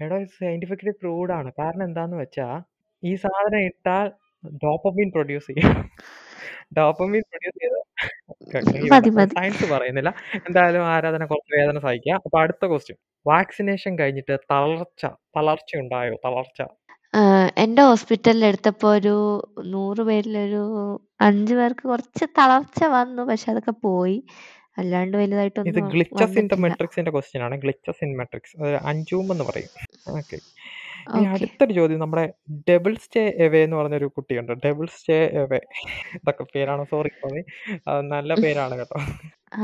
എടാ സയന്റിഫിക്കലി പ്രൂവ്ഡ് ആണ്. കാരണം എന്താന്ന് വെച്ചാ ഈ സാധനം ഇട്ടാൽ ഡോപ്പമീൻ പ്രൊഡ്യൂസ് ചെയ്യും. ഡോപ്പമീൻ പ്രൊഡ്യൂസ് ചെയ്ത മതി മതി. സയൻസ് പറയുന്നില്ല. എന്തായാലും ആരാധന കുറച്ച് വേദന സഹിക്കുക അപ്പൊ അടുത്ത ക്വസ്റ്റ്യൻ വാക്സിനേഷൻ കഴിഞ്ഞിട്ട് തളർച്ച തളർച്ച ഉണ്ടായോ? തളർച്ച. ആഹ് എന്റെ ഹോസ്പിറ്റലിൽ എടുത്തപ്പോ ഒരു നൂറ് പേരിലൊരു അഞ്ചു പേർക്ക് കുറച്ച് തളർച്ച വന്നു പക്ഷെ അതൊക്കെ പോയി. അല്ലാണ്ട് ഇത് വലുതായിട്ടൊന്നും ഗ്ലിച്ചസ് ഇൻ ദ വന്നിട്ടില്ല. മെട്രിക്സിന്റെ ക്വസ്റ്റ്യൻ ആണ്. ഗ്ലിച്ചസ് ഇൻ മെട്രിക്സ് അഞ്ചൂം എന്ന് പറയും. ഓക്കെ. ഇനി ഓക്കെ. അടുത്തൊരു ചോദ്യം. നമ്മുടെ ഡബിൾ സ്റ്റേ എവേ എന്ന് പറഞ്ഞൊരു കുട്ടിയുണ്ട്. ഡബിൾ സ്റ്റേ എവേ ഇതൊക്കെ പേരാണ്. സോറി സോറി നല്ല പേരാണ് കേട്ടോ.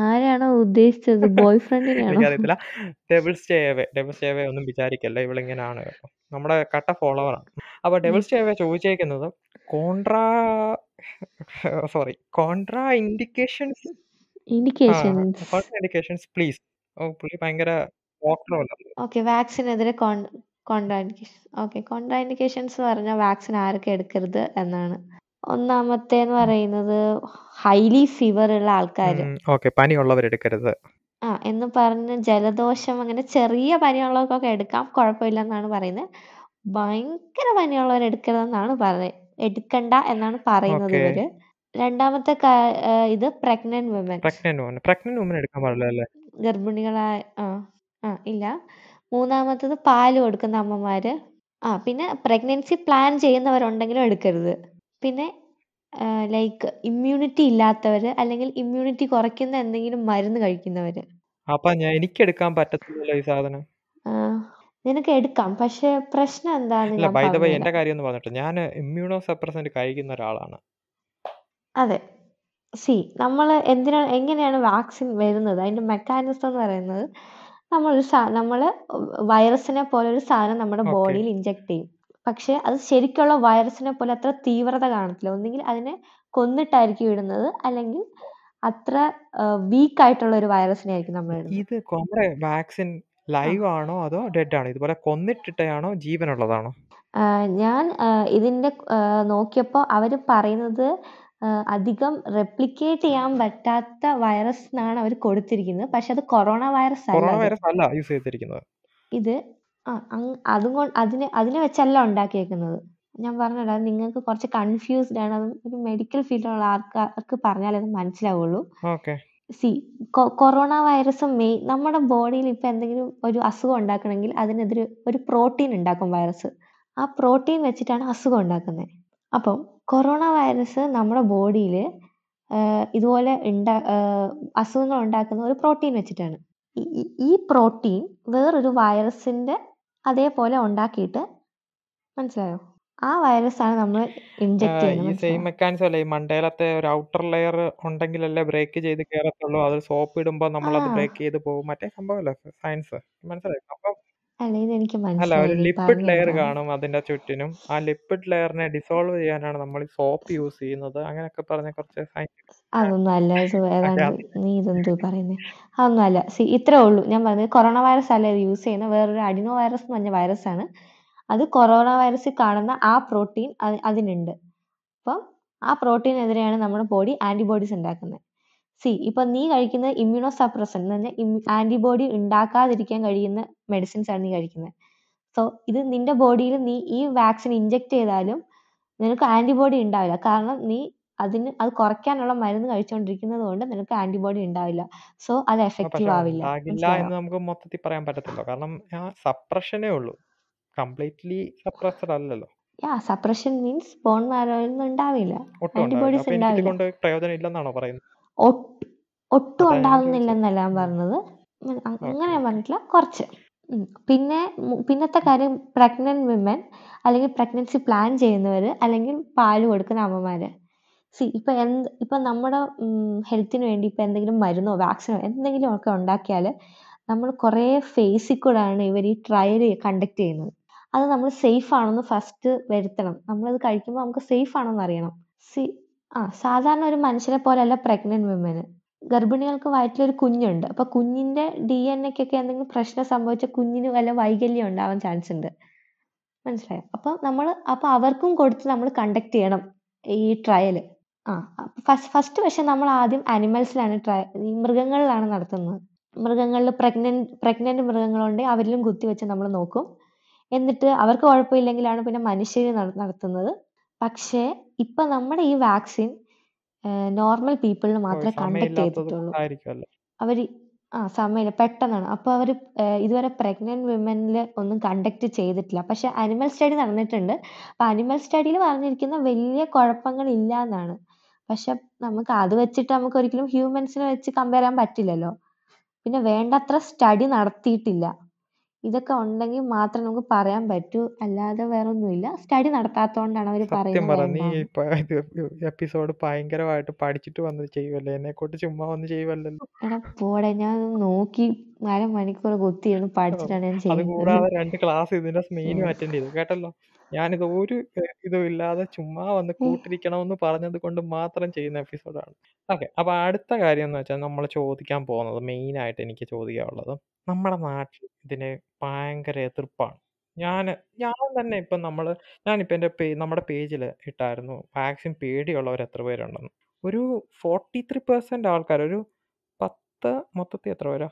ആരാണോ ഉദ്ദേശിച്ചത്? ബോയ് ഫ്രണ്ടിനെയാണോ എനിക്കറിയത്തില്ല സ്റ്റേ സ്റ്റേ ഒന്നും വിചാരിക്കല്ല. ഇവളിങ്ങനാണ്. കേട്ടോ നമ്മുടെ കട്ട ഫോളോവറാണ് അപ്പൊ double stay ചോദിച്ചേക്കുന്നത് contra sorry contraindications? Indications. Contraindications please. ഓ പുള്ളി ഭയങ്കര ഓക്കെ വാക്സിനെതിരെ contraindication okay contraindications പറഞ്ഞാൽ വാക്സിൻ ആരൊക്കെ എടുക്കരുത് എന്നാണ്. ഒന്നാമത്തെ എന്ന് പറയുന്നത് ഹൈലി ഫീവർ ഉള്ള ആൾക്കാർ ഓക്കെ പനിയുള്ളവരെടുക്കരുത് ആ എന്ന് പറഞ്ഞ് ജലദോഷം അങ്ങനെ ചെറിയ പനിയുള്ളവർക്കൊക്കെ എടുക്കാം കുഴപ്പമില്ല എന്നാണ് പറയുന്നത്. ഭയങ്കര പനിയുള്ളവർ എടുക്കരുതെന്നാണ് പറയുന്നത് എടുക്കണ്ട എന്നാണ് പറയുന്നത്. ഇവർ. രണ്ടാമത്തെ ഇത് pregnant woman pregnant woman pregnant woman എടുക്കാൻ പാടില്ല അല്ലേ? ഗർഭിണികളായ ആ ആ ഇല്ല. മൂന്നാമത്തത് പാൽ കൊടുക്കുന്ന അമ്മമാര്. ആ പിന്നെ പ്രഗ്നൻസി പ്ലാൻ ചെയ്യുന്നവരുണ്ടെങ്കിലും എടുക്കരുത്. പിന്നെ ലൈക്ക് ഇമ്മ്യൂണിറ്റി ഇല്ലാത്തവര് അല്ലെങ്കിൽ ഇമ്മ്യൂണിറ്റി കുറയ്ക്കുന്ന എന്തെങ്കിലും മരുന്ന് കഴിക്കുന്നവര്. അപ്പൊ ഞാൻ എനിക്ക് എടുക്കാൻ പറ്റത്തില്ലല്ലോ ഈ സാധനം. നിനക്ക് എടുക്കാം. പക്ഷെ പ്രശ്നം എന്താന്ന് ബൈ ദ ബൈ പറഞ്ഞുതരാം. എന്റെ കാര്യം ഒന്ന് പറഞ്ഞിട്ട്. ഞാൻ ഇമ്മ്യൂണോ സപ്രസന്റ് കഴിക്കുന്ന ഒരാളാണ്. അതെ. സി നമ്മൾ എന്തിനാണ് എങ്ങനെയാണ് വാക്സിൻ വരുന്നത്? അതിന്റെ മെക്കാനിസം എന്ന് പറയുന്നത് നമ്മളൊരു സാ നമ്മൾ വൈറസിനെ പോലെ ഒരു സാധനം നമ്മുടെ ബോഡിയിൽ ഇൻജെക്ട് ചെയ്യും. പക്ഷെ അത് ശരിക്കുള്ള വൈറസിനെ പോലെ അത്ര തീവ്രത കാണത്തില്ല. ഒന്നുകിൽ അതിനെ കൊന്നിട്ടായിരിക്കും ഇടുന്നത് അല്ലെങ്കിൽ അത്ര വീക്ക് ആയിട്ടുള്ള ഒരു വൈറസിനെ ആയിരിക്കും നമ്മൾ ഇടുന്നത്. ഇത് വാക്സിൻ ലൈവ് ആണോ അതോ ഡെഡ് ആണോ? ഇതുപോലെ കൊന്നിട്ടിട്ടയാണോ ജീവനുള്ളതാണോ? ഞാൻ ഇതിന്റെ നോക്കിയപ്പോ അവർ പറയുന്നത് ആ, അധികം റെപ്ലിക്കേറ്റ് ചെയ്യാൻ പറ്റാത്ത വൈറസ് എന്നാണ് അവർ കൊടുത്തിരിക്കുന്നത്. പക്ഷെ അത് കൊറോണ വൈറസ് അല്ല കൊറോണ അത്. വൈറസ് അല്ല യൂസ് ചെയ്തിരിക്കുന്നത്. ഇത് ആ അങ് അതും അതിനെ അതിനെ വെച്ചല്ല ഉണ്ടാക്കിയേക്കുന്നത്. ഞാൻ പറഞ്ഞല്ലോ അത് നിങ്ങൾക്ക് കുറച്ച് കൺഫ്യൂസ്ഡ് ആണ്. അത് ഒരു മെഡിക്കൽ ഫീൽഡിലുള്ള ആൾക്കാർക്ക് പറഞ്ഞാലേ അത് മനസ്സിലാവുള്ളൂ. ഓക്കെ. സി കൊറോണ വൈറസ് മെയിൻ നമ്മുടെ ബോഡിയിൽ ഇപ്പൊ എന്തെങ്കിലും ഒരു അസുഖം ഉണ്ടാക്കണമെങ്കിൽ അതിനെതിരെ ഒരു പ്രോട്ടീൻ ഉണ്ടാക്കും വൈറസ് ആ പ്രോട്ടീൻ വെച്ചിട്ടാണ് അസുഖം ഉണ്ടാക്കുന്നത്. അപ്പം കൊറോണ വൈറസ് നമ്മുടെ ബോഡിയിൽ ഇതുപോലെ ഉണ്ടാ അസുഖങ്ങൾ ഉണ്ടാക്കുന്ന ഒരു പ്രോട്ടീൻ വെച്ചിട്ടാണ്. ഈ പ്രോട്ടീൻ വേറൊരു വൈറസിന്റെ അതേപോലെ ഉണ്ടാക്കിയിട്ട് മനസ്സിലായോ? ആ വൈറസ് ആണ് നമ്മൾ ഇൻജെക്ട് ഈ ചെയ്യുന്നത് സെയിം മനസ്സിലായോ? മെക്കാനിസം അല്ലേ? ഈ മണ്ടയിലത്തെ ഒരു ഔട്ടർ ലെയർ ഉണ്ടെങ്കിലല്ലേ ബ്രേക്ക് ചെയ്ത് കേറത്തുള്ളൂ. അത് സോപ്പ് ഇടുമ്പോൾ നമ്മൾ അത്. ബ്രേക്ക് ചെയ്ത് പോകും. മറ്റേ സംഭവമല്ലേ? സയൻസ് മനസ്സിലായി? അപ്പം അല്ല ഇതെനിക്ക് അല്ല ഒരു മനസ്സിലായി നീ ലിപ്പിഡ് ലെയർ കാണും അതിന്റെ ചുറ്റിനും. ആ ലിപ്പിഡ് ലെയറിനെ ഡിസോൾവ് ചെയ്യാനാണ് നമ്മൾ ഈ സോപ്പ് യൂസ് ചെയ്യുന്നത്. അങ്ങനെയൊക്കെ പറഞ്ഞ കുറച്ച് സയൻസ് അതൊന്നും അല്ല ഇത് ഏതാണ്ട് അതെ. നീ ഇതെന്തോ പറയുന്നേ? അതൊന്നും അല്ല. സി ഇത്രേ ഉള്ളൂ. ഞാൻ പറഞ്ഞത് കൊറോണ വൈറസ് അല്ല ഇത് യൂസ് ചെയ്യുന്ന. വേറൊരു അഡിനോ വൈറസ് എന്ന് പറഞ്ഞ വൈറസ് ആണ്. അത് കൊറോണ വൈറസിൽ കാണുന്ന ആ പ്രോട്ടീൻ അത് അതിനുണ്ട്. അപ്പം ആ പ്രോട്ടീനെതിരെയാണ് നമ്മുടെ ബോഡി ആന്റിബോഡീസ് ഉണ്ടാക്കുന്നത്. സീ ഇപ്പൊ നീ കഴിക്കുന്ന ഇമ്മ്യൂണോ സപ്രസൻ എന്ന് പറഞ്ഞാൽ ആന്റിബോഡി ഉണ്ടാക്കാതിരിക്കാൻ കഴിയുന്ന മെഡിസിൻസ് ആണ് നീ കഴിക്കുന്നത്. സോ ഇത് നിന്റെ ബോഡിയിൽ നീ ഈ വാക്സിൻ ഇൻജെക്ട് ചെയ്താലും നിനക്ക് ആന്റിബോഡി ഉണ്ടാവില്ല. കാരണം നീ അതിന് അത് കുറയ്ക്കാനുള്ള മരുന്ന് കഴിച്ചുകൊണ്ടിരിക്കുന്നത് കൊണ്ട് നിനക്ക് ആന്റിബോഡി ഉണ്ടാവില്ല. സോ അത് എഫക്റ്റീവ് ആവില്ല. എന്ന് നമുക്ക് മൊത്തത്തിൽ പറയാൻ പറ്റത്തില്ല. കാരണം സപ്രഷനേ ഉള്ളൂ. കംപ്ലീറ്റ്ലി സപ്രസ്ഡ് അല്ലല്ലോ. യാ സപ്രഷൻ മീൻസ് ബോൺ മാരോയിൽ നിന്ന് ഉണ്ടാവില്ല. ആന്റിബോഡീസ് ഉണ്ടാവില്ല. പ്രയോജനം ഇല്ലെന്നാണോ പറയുന്നത്? ഒട്ട് ഒട്ടും ഉണ്ടാകുന്നില്ലെന്നല്ല ഞാൻ പറഞ്ഞത്. അങ്ങനെ ഞാൻ പറഞ്ഞിട്ടില്ല. കുറച്ച്. പിന്നെ പിന്നത്തെ കാര്യം പ്രഗ്നന്റ് വിമൻ അല്ലെങ്കിൽ പ്രഗ്നൻസി പ്ലാൻ ചെയ്യുന്നവര് അല്ലെങ്കിൽ പാൽ കൊടുക്കുന്ന അമ്മമാര്. സി ഇപ്പൊ എന്ത് ഇപ്പൊ നമ്മുടെ ഹെൽത്തിന് വേണ്ടി ഇപ്പൊ എന്തെങ്കിലും മരുന്നോ വാക്സിനോ എന്തെങ്കിലും ഒക്കെ ഉണ്ടാക്കിയാൽ നമ്മൾ കുറേ ഫേസിൽ കൂടെയാണ് ഇവർ ഈ ട്രയൽ കണ്ടക്ട് ചെയ്യുന്നത്. അത് നമ്മൾ സേഫ് ആണെന്ന് ഫസ്റ്റ് വരുത്തണം. നമ്മളത് കഴിക്കുമ്പോൾ നമുക്ക് സേഫ് ആണെന്ന് അറിയണം. സീ ആ സാധാരണ ഒരു മനുഷ്യരെ പോലെയല്ല പ്രഗ്നന്റ് വിമന്. ഗർഭിണികൾക്ക് വയറ്റിലൊരു കുഞ്ഞുണ്ട്. അപ്പൊ കുഞ്ഞിന്റെ ഡിഎൻഎക്കൊക്കെ എന്തെങ്കിലും പ്രശ്നം സംഭവിച്ച കുഞ്ഞിന് വല്ല വൈകല്യം ഉണ്ടാവാൻ ചാൻസ് ഉണ്ട്. മനസ്സിലായോ? അപ്പൊ നമ്മൾ അപ്പൊ അവർക്കും കൊടുത്ത് നമ്മൾ കണ്ടക്ട് ചെയ്യണം ഈ ട്രയൽ. ആ ഫസ്റ്റ് ഫസ്റ്റ് പക്ഷെ നമ്മൾ ആദ്യം അനിമൽസിലാണ് ട്രയ ഈ മൃഗങ്ങളിലാണ് നടത്തുന്നത്. മൃഗങ്ങളിൽ പ്രഗ്നന്റ് പ്രഗ്നന്റ് മൃഗങ്ങളുണ്ടെങ്കിൽ അവരിലും കുത്തിവെച്ച് നമ്മൾ നോക്കും. എന്നിട്ട് അവർക്ക് കുഴപ്പമില്ലെങ്കിലാണ് പിന്നെ മനുഷ്യരിൽ നട നടത്തുന്നത്. പക്ഷേ ഇപ്പൊ നമ്മുടെ ഈ വാക്സിൻ നോർമൽ പീപ്പിളിന് മാത്രമേ കണ്ടക്ട് ചെയ്തിട്ടുള്ളൂ. അവർ ആ സമയമില്ല പെട്ടെന്നാണ്. അപ്പൊ അവർ ഇതുവരെ പ്രഗ്നന്റ് വിമനിൽ ഒന്നും കണ്ടക്ട് ചെയ്തിട്ടില്ല. പക്ഷെ അനിമൽ സ്റ്റഡി നടന്നിട്ടുണ്ട്. അപ്പൊ അനിമൽ സ്റ്റഡിയിൽ പറഞ്ഞിരിക്കുന്ന വലിയ കുഴപ്പങ്ങൾ ഇല്ല എന്നാണ്. പക്ഷെ നമുക്ക് അത് വെച്ചിട്ട് നമുക്ക് ഒരിക്കലും ഹ്യൂമൻസിനെ വെച്ച് കമ്പയർ ചെയ്യാൻ പറ്റില്ലല്ലോ. പിന്നെ വേണ്ടത്ര സ്റ്റഡി നടത്തിയിട്ടില്ല. ഇതൊക്കെ ഉണ്ടെങ്കിൽ മാത്രം നമുക്ക് പറയാൻ പറ്റൂ. അല്ലാതെ വേറൊന്നുമില്ല. സ്റ്റഡി നടത്താത്തോണ്ടാണ് അവർ സത്യം പറയുന്നത് പറ നീ ഈ ഇപ്പൊ ഇത് എപ്പിസോഡ് ഭയങ്കരമായിട്ട് പഠിച്ചിട്ട് വന്ന് ചെയ്യുവല്ലേ. എന്നെ കൊണ്ട് ചുമ്മാ വന്ന് ചെയ്യുവല്ലല്ലോ. എടാ പോടെ ഞാൻ നോക്കി അരമണിക്കൂർ കുത്തിയിരുന്ന് ഓ, പഠിച്ചിട്ടാണ് ഞാൻ അത് ചെയ്യുന്നത്. കൂടാതെ രണ്ട് ക്ലാസ് ഇതിന്റെ മെയിനും അറ്റൻഡ് ചെയ്തു. കേട്ടല്ലോ. ഞാനിത് ഒരു ഇതും ഇല്ലാതെ ചുമ്മാ വന്ന്. കൂട്ടിരിക്കണമെന്ന് പറഞ്ഞത് കൊണ്ട് മാത്രം ചെയ്യുന്ന എപ്പിസോഡാണ്. ഓക്കെ. അപ്പൊ അടുത്ത കാര്യം എന്ന് വെച്ചാൽ നമ്മൾ ചോദിക്കാൻ പോകുന്നത് മെയിൻ ആയിട്ട് എനിക്ക് ചോദിക്കാനുള്ളത് നമ്മുടെ നാട്ടിൽ ഇതിന് ഭയങ്കര എതിർപ്പാണ്. ഞാൻ ഞാൻ തന്നെ ഇപ്പം നമ്മൾ ഞാനിപ്പോൾ എന്റെ പേ നമ്മുടെ പേജിൽ ഇട്ടായിരുന്നു വാക്സിൻ പേടിയുള്ളവർ എത്ര പേരുണ്ടെന്ന്. ഒരു 43% ആൾക്കാർ ഒരു 10 മൊത്തത്തിൽ എത്ര പേരാ?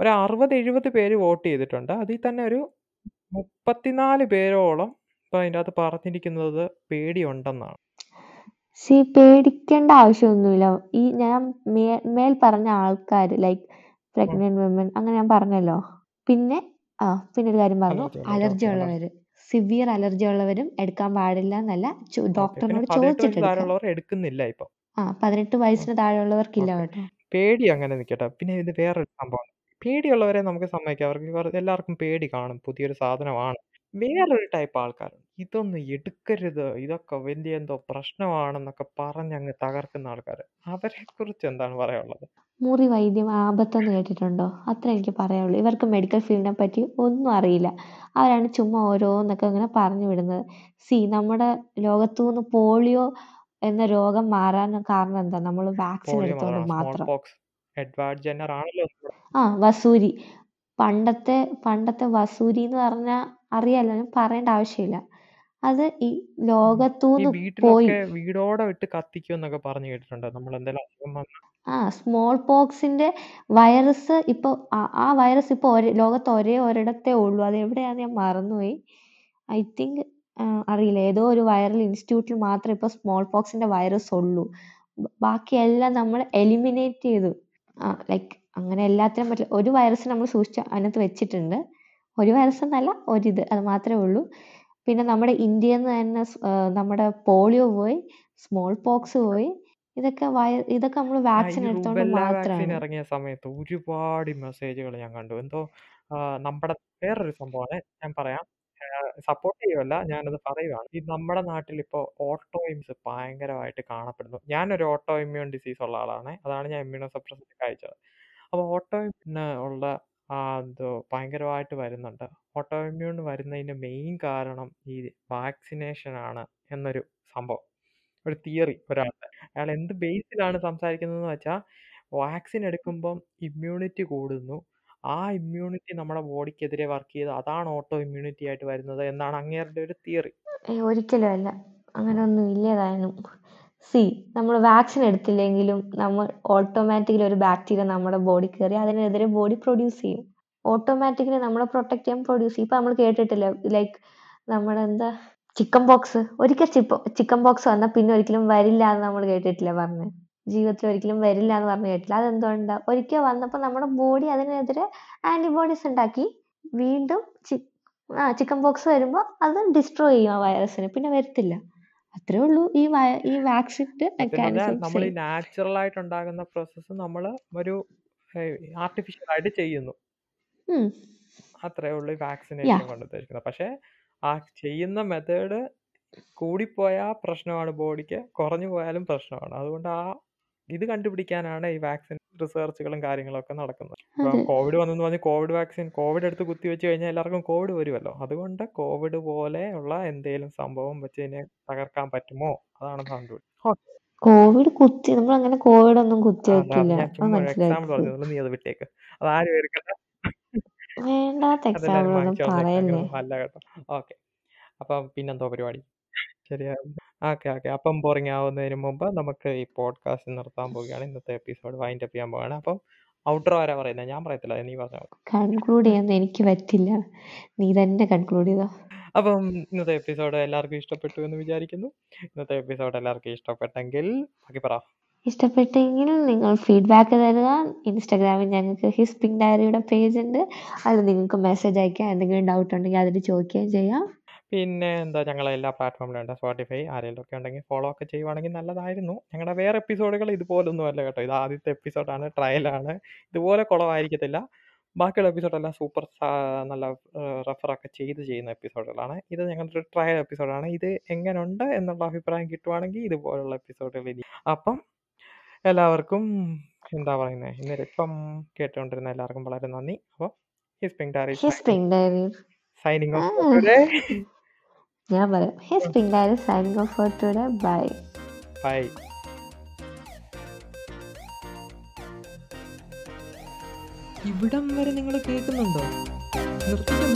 ഒരു 60, 70 പേര് വോട്ട് ചെയ്തിട്ടുണ്ട്. അതിൽ തന്നെ ഒരു 34 പേരോളം ഇപ്പൊ അതിന്റകത്ത് പറഞ്ഞിരിക്കുന്നത് പേടിയുണ്ടെന്നാണ്. സി പേടിക്കേണ്ട ആവശ്യമൊന്നുമില്ല. ഈ ഞാൻ മേ മേൽ പറഞ്ഞ ആൾക്കാർ ലൈക്. പ്രഗ്നന്റ് വിമൻ അങ്ങനെ ഞാൻ പറഞ്ഞല്ലോ. പിന്നെ ആ പിന്നെ ഒരു കാര്യം പറഞ്ഞു. അലർജി ഉള്ളവര്. സിവിയർ അലർജി ഉള്ളവരും എടുക്കാൻ പാടില്ല എന്നല്ല ഡോക്ടറിനോട് 18 ചോദിച്ചിട്ട് വയസ്സിൽ എടുക്കാം. താഴെയുള്ളവർ എടുക്കുന്നില്ല ഇപ്പൊ. ആ പതിനെട്ട് വയസ്സിന് താഴെയുള്ളവർക്കില്ല. കേട്ടോ. പേടി അങ്ങനെ നിൽക്കട്ടെ. പിന്നെ ഇത് വേറൊരു സംഭവം. പേടിയുള്ളവരെ നമുക്ക് സമ്മതിക്കാം. അവർക്ക് എല്ലാവർക്കും പേടി കാണും. പുതിയൊരു സാധനമാണ്. വേറൊരു ടൈപ്പ് ആൾക്കാരുണ്ട്. ഇതൊന്നും എടുക്കരുത്. ഇതൊക്കെ വലിയ എന്തോ പ്രശ്നമാണെന്നൊക്കെ പറഞ്ഞങ്ങ് തകർക്കുന്ന ആൾക്കാര്. അവരെക്കുറിച്ച് എന്താണ് പറയാനുള്ളത്? മുറി വൈദ്യം ആപത്തെന്ന് കേട്ടിട്ടുണ്ടോ? അത്രേ എനിക്ക് പറയാനുള്ളൂ. ഇവർക്ക് മെഡിക്കൽ ഫീൽഡിനെ പറ്റി ഒന്നും അറിയില്ല. അവരാണ് ചുമ്മാ ഓരോന്നൊക്കെ ഇങ്ങനെ പറഞ്ഞു വിടുന്നത്. സീ നമ്മുടെ ലോകത്തൂന്ന് പോളിയോ എന്ന രോഗം മാറാൻ കാരണം എന്താ? നമ്മൾ വാക്സിൻ പോളിയോ എടുത്തോണ്ട്. സ്മോൾ മാത്രം. പോക്സ്. എഡ്വാർഡ് ജെന്നർ ആണല്ലോ നമ്മുടെ ആ വസൂരി. പണ്ടത്തെ പണ്ടത്തെ വസൂരി എന്ന് പറഞ്ഞാ അറിയാലോ. ഞാൻ പറയേണ്ട ആവശ്യമില്ല. അത് ഈ ഈ ലോകത്തൂന്ന് പോയി. വീട്ടിലൊക്കെ വീടോടെ വിട്ട് കത്തിക്കുമെന്നൊക്കെ പറഞ്ഞു കേട്ടിട്ടുണ്ട്. നമ്മളെന്തെങ്കിലും അസുഖം വന്നാ. ആ സ്മോൾ പോക്സിന്റെ വൈറസ് ഇപ്പൊ ആ ആ വൈറസ് ഇപ്പൊ ഒരേ ലോകത്ത് ഒരേ ഒരിടത്തേ ഉള്ളൂ. അത് എവിടെയാന്ന് ഞാൻ മറന്നുപോയി. ഐ തിങ്ക് അറിയില്ല. ഏതോ ഒരു വൈറൽ ഇൻസ്റ്റിറ്റ്യൂട്ടിൽ മാത്രമേ ഇപ്പൊ സ്മോൾ പോക്സിന്റെ വൈറസ് ഉള്ളൂ. ബാക്കി എല്ലാം നമ്മൾ എലിമിനേറ്റ് ചെയ്തു. ആ ലൈക്ക് അങ്ങനെ എല്ലാത്തിനും പറ്റില്ല. ഒരു വൈറസ് നമ്മൾ സൂക്ഷിച്ച് അതിനകത്ത് വെച്ചിട്ടുണ്ട്. ഒരു വൈറസ് എന്നല്ല ഒരിത്. അത് മാത്രമേ ഉള്ളൂ. പിന്നെ നമ്മുടെ ഇന്ത്യയിൽ നിന്ന് തന്നെ നമ്മുടെ പോളിയോ പോയി. സ്മോൾ പോക്സ് പോയി. ഇതൊക്കെ ഇതൊക്കെ നമ്മൾ വാക്സിൻ എടുത്തോണ്ട് മാത്രമാണ് ഇറങ്ങിയ സമയത്ത് ഒരുപാട് മെസ്സേജുകൾ ഞാൻ കണ്ടു. എന്തോ നമ്മുടെ വേറൊരു സംഭവമാണ്. ഞാൻ പറയാം. സപ്പോർട്ട് ചെയ്യുമല്ല ഞാനത് പറയുവാണ്. ഈ നമ്മുടെ നാട്ടിൽ ഓട്ടോ ഇമ്യൂൺസ് ഭയങ്കരമായിട്ട് കാണപ്പെടുന്നു. ഞാനൊരു ഓട്ടോ ഇമ്മ്യൂൺ ഡിസീസ് ഉള്ള ആളാണ്. അതാണ് ഞാൻ ഇമ്മ്യൂണോ സപ്രസന്റ് കഴിച്ചത്. അപ്പൊ ഓട്ടോ ഇമ്യൂൺ ഉള്ള ആ എന്തോ ഭയങ്കരമായിട്ട് വരുന്നുണ്ട്. ഓട്ടോ ഇമ്മ്യൂൺ വരുന്നതിന്റെ മെയിൻ കാരണം ഈ വാക്സിനേഷൻ ആണ് എന്നൊരു സംഭവം. ഒരു തിയറി ഒരാളുടെ. അയാൾ എന്ത് ബേസിലാണ് സംസാരിക്കുന്നതെന്ന് വെച്ചാൽ വാക്സിൻ എടുക്കുമ്പം ഇമ്മ്യൂണിറ്റി കൂടുന്നു. ആ ഇമ്മ്യൂണിറ്റി നമ്മുടെ ബോഡിക്കെതിരെ വർക്ക് ചെയ്ത് അതാണ് ഓട്ടോ ഇമ്മ്യൂണിറ്റി ആയിട്ട് വരുന്നത് എന്നാണ് അങ്ങേരുടെ ഒരു തിയറി ഒരിക്കലും അല്ല അങ്ങനൊന്നും ഇല്ലേതാനും സി നമ്മൾ വാക്സിൻ എടുത്തില്ലെങ്കിലും നമ്മൾ ഓട്ടോമാറ്റിക്കലി ഒരു ബാക്ടീരിയ നമ്മുടെ ബോഡി കയറി അതിനെതിരെ ബോഡി പ്രൊഡ്യൂസ് ചെയ്യും. ഓട്ടോമാറ്റിക്കലി നമ്മളെ പ്രൊട്ടക്ട് ചെയ്യാൻ പ്രൊഡ്യൂസ് ചെയ്യും. ഇപ്പം നമ്മൾ കേട്ടിട്ടില്ല ലൈക്ക് നമ്മുടെ എന്താ ചിക്കൻ ബോക്സ് ഒരിക്കൽ ചിക്കൻ ബോക്സ് വന്നാൽ പിന്നെ ഒരിക്കലും വരില്ല എന്ന് നമ്മൾ കേട്ടിട്ടില്ല പറഞ്ഞ്. ജീവിതത്തിൽ ഒരിക്കലും വരില്ല എന്ന് പറഞ്ഞു കേട്ടില്ല അതെന്തുകൊണ്ടാ? ഒരിക്കൽ വന്നപ്പോൾ നമ്മുടെ ബോഡി അതിനെതിരെ ആന്റിബോഡീസ് ഉണ്ടാക്കി വീണ്ടും ചി ആ ചിക്കൻ ബോക്സ് വരുമ്പോൾ അത് ഡിസ്ട്രോയ് ചെയ്യും ആ വൈറസിനെ പിന്നെ വരത്തില്ല. അത്രേ ഉള്ളൂ. ഈ ഈ വാക്സിന്റെ മെക്കാനിസം നമ്മൾ ഈ നാച്ചുറൽ ആയിട്ട് ഉണ്ടാകുന്ന പ്രോസസ്സ് നമ്മൾ ഒരു ആർട്ടിഫിഷ്യൽ ആയിട്ട് ചെയ്യുന്നു. അത്രേ ഉള്ളൂ ഈ വാക്സിനേഷൻ കൊണ്ട് ഉദ്ദേശിക്കുന്നത്. പക്ഷേ ആ ചെയ്യുന്ന മെത്തേഡ് കൂടിപ്പോയാൽ പ്രശ്നമാണ്. ബോഡിക്ക് കുറഞ്ഞു പോയാലും പ്രശ്നമാണ്. അതുകൊണ്ട് ആ ഇത് കണ്ടുപിടിക്കാനാണ് ഈ വാക്സിൻ റിസർച്ചുകളും കാര്യങ്ങളൊക്കെ നടക്കുന്നത്. ഇപ്പം കോവിഡ് വന്നെന്ന് പറഞ്ഞ് കോവിഡ് വാക്സിൻ കോവിഡ് എടുത്ത് കുത്തി വെച്ച് കഴിഞ്ഞാൽ എല്ലാവർക്കും കോവിഡ് വരുമല്ലോ അതുകൊണ്ട് കോവിഡ് പോലെ ഉള്ള എന്തെങ്കിലും സംഭവം വെച്ച് ഇതിനെ തകർക്കാൻ പറ്റുമോ? അതാണ് കണ്ടുപിടി കോവിഡ് കുത്തി നമ്മൾ അങ്ങനെ കോവിഡ് ഒന്നും കുത്തി വെക്കില്ല. എക്സാമ്പിൾ പറഞ്ഞു നീ അത് വിട്ടേക്ക്. അത് ആരും എടുക്കണ്ട വേണ്ടാത്ത എക്സാമ്പിൾ ഒന്നും പറയല്ലേ. അല്ല കേട്ടോ. ഓക്കെ അപ്പം പിന്നെന്തോ പരിപാടി? ശരിയാ ഓക്കെ ഓക്കെ. അപ്പം ബോറിംഗ് ആവുന്നതിന് മുമ്പ് നമുക്ക് ഈ പോഡ്കാസ്റ്റ് നിർത്താൻ പോവുകയാണ്. ഇന്നത്തെ എപ്പിസോഡ് വൈൻഡ് അപ്പ് ചെയ്യാൻ പോവുകയാണ്. അപ്പം ഔട്ടർ ആരാ പറയുന്നത് ഞാൻ പറയത്തില്ല. നീ പറഞ്ഞോ മതി. കൺക്ലൂഡ് ചെയ്യാൻ എനിക്ക് പറ്റില്ല. നീ തന്നെ കൺക്ലൂഡ് ചെയ്തോ? അപ്പം ഇന്നത്തെ എപ്പിസോഡ് എല്ലാവർക്കും ഇഷ്ടപ്പെട്ടു എന്ന് വിചാരിക്കുന്നു. ഇന്നത്തെ എപ്പിസോഡ് എല്ലാവർക്കും ഇഷ്ടപ്പെട്ടെങ്കിൽ ബാക്കി പറ. ഇഷ്ടപ്പെട്ടെങ്കിൽ നിങ്ങൾ ഫീഡ്ബാക്ക് തരുക. ഇൻസ്റ്റാഗ്രാമിൽ ഞങ്ങൾക്ക് ഹിസ് പിങ്ക് ഡയറിയുടെ പേജ് ഉണ്ട്. അതിൽ നിങ്ങൾക്ക് മെസ്സേജ് അയക്കാം എന്തെങ്കിലും ഡൗട്ട് ഉണ്ടെങ്കിൽ അതിൽ ചോദിക്കുകയും ചെയ്യാം. പിന്നെ എന്താ ഞങ്ങളെ എല്ലാ പ്ലാറ്റ്ഫോമിലും ഉണ്ട്. സ്പോട്ടിഫൈ ആരെങ്കിലും ഒക്കെ ഉണ്ടെങ്കിൽ ഫോളോ ഒക്കെ ചെയ്യുവാണെങ്കിൽ നല്ലതായിരുന്നു. ഞങ്ങളുടെ വേറെ എപ്പിസോഡുകൾ ഇതുപോലൊന്നും അല്ല കേട്ടോ. ഇത് ആദ്യത്തെ എപ്പിസോഡാണ് ട്രയലാണ് ഇതുപോലെ കുളമായിരിക്കത്തില്ല ബാക്കിയുള്ള എപ്പിസോഡെല്ലാം സൂപ്പർ നല്ല റെഫറൊക്കെ ചെയ്ത് ചെയ്യുന്ന എപ്പിസോഡുകളാണ് ഇത് ഞങ്ങളുടെ ഒരു ട്രയൽ എപ്പിസോഡാണ് ഇത് എങ്ങനെയുണ്ട് എന്നുള്ള അഭിപ്രായം കിട്ടുവാണെങ്കിൽ ഇതുപോലുള്ള എപ്പിസോഡുകൾ ഇനി. അപ്പം എല്ലാവർക്കും എന്താ പറയുന്നത് ഇന്നലെ ഇപ്പം കേട്ടുകൊണ്ടിരുന്ന എല്ലാവർക്കും വളരെ നന്ദി. അപ്പോൾ his pink diary signing off ഞാൻ പറയാം his pink diary signing off for today bye bye ഇവിടം വരെ നിങ്ങൾ കേൾക്കുന്നുണ്ടോ? നിർത്തിക്കോ.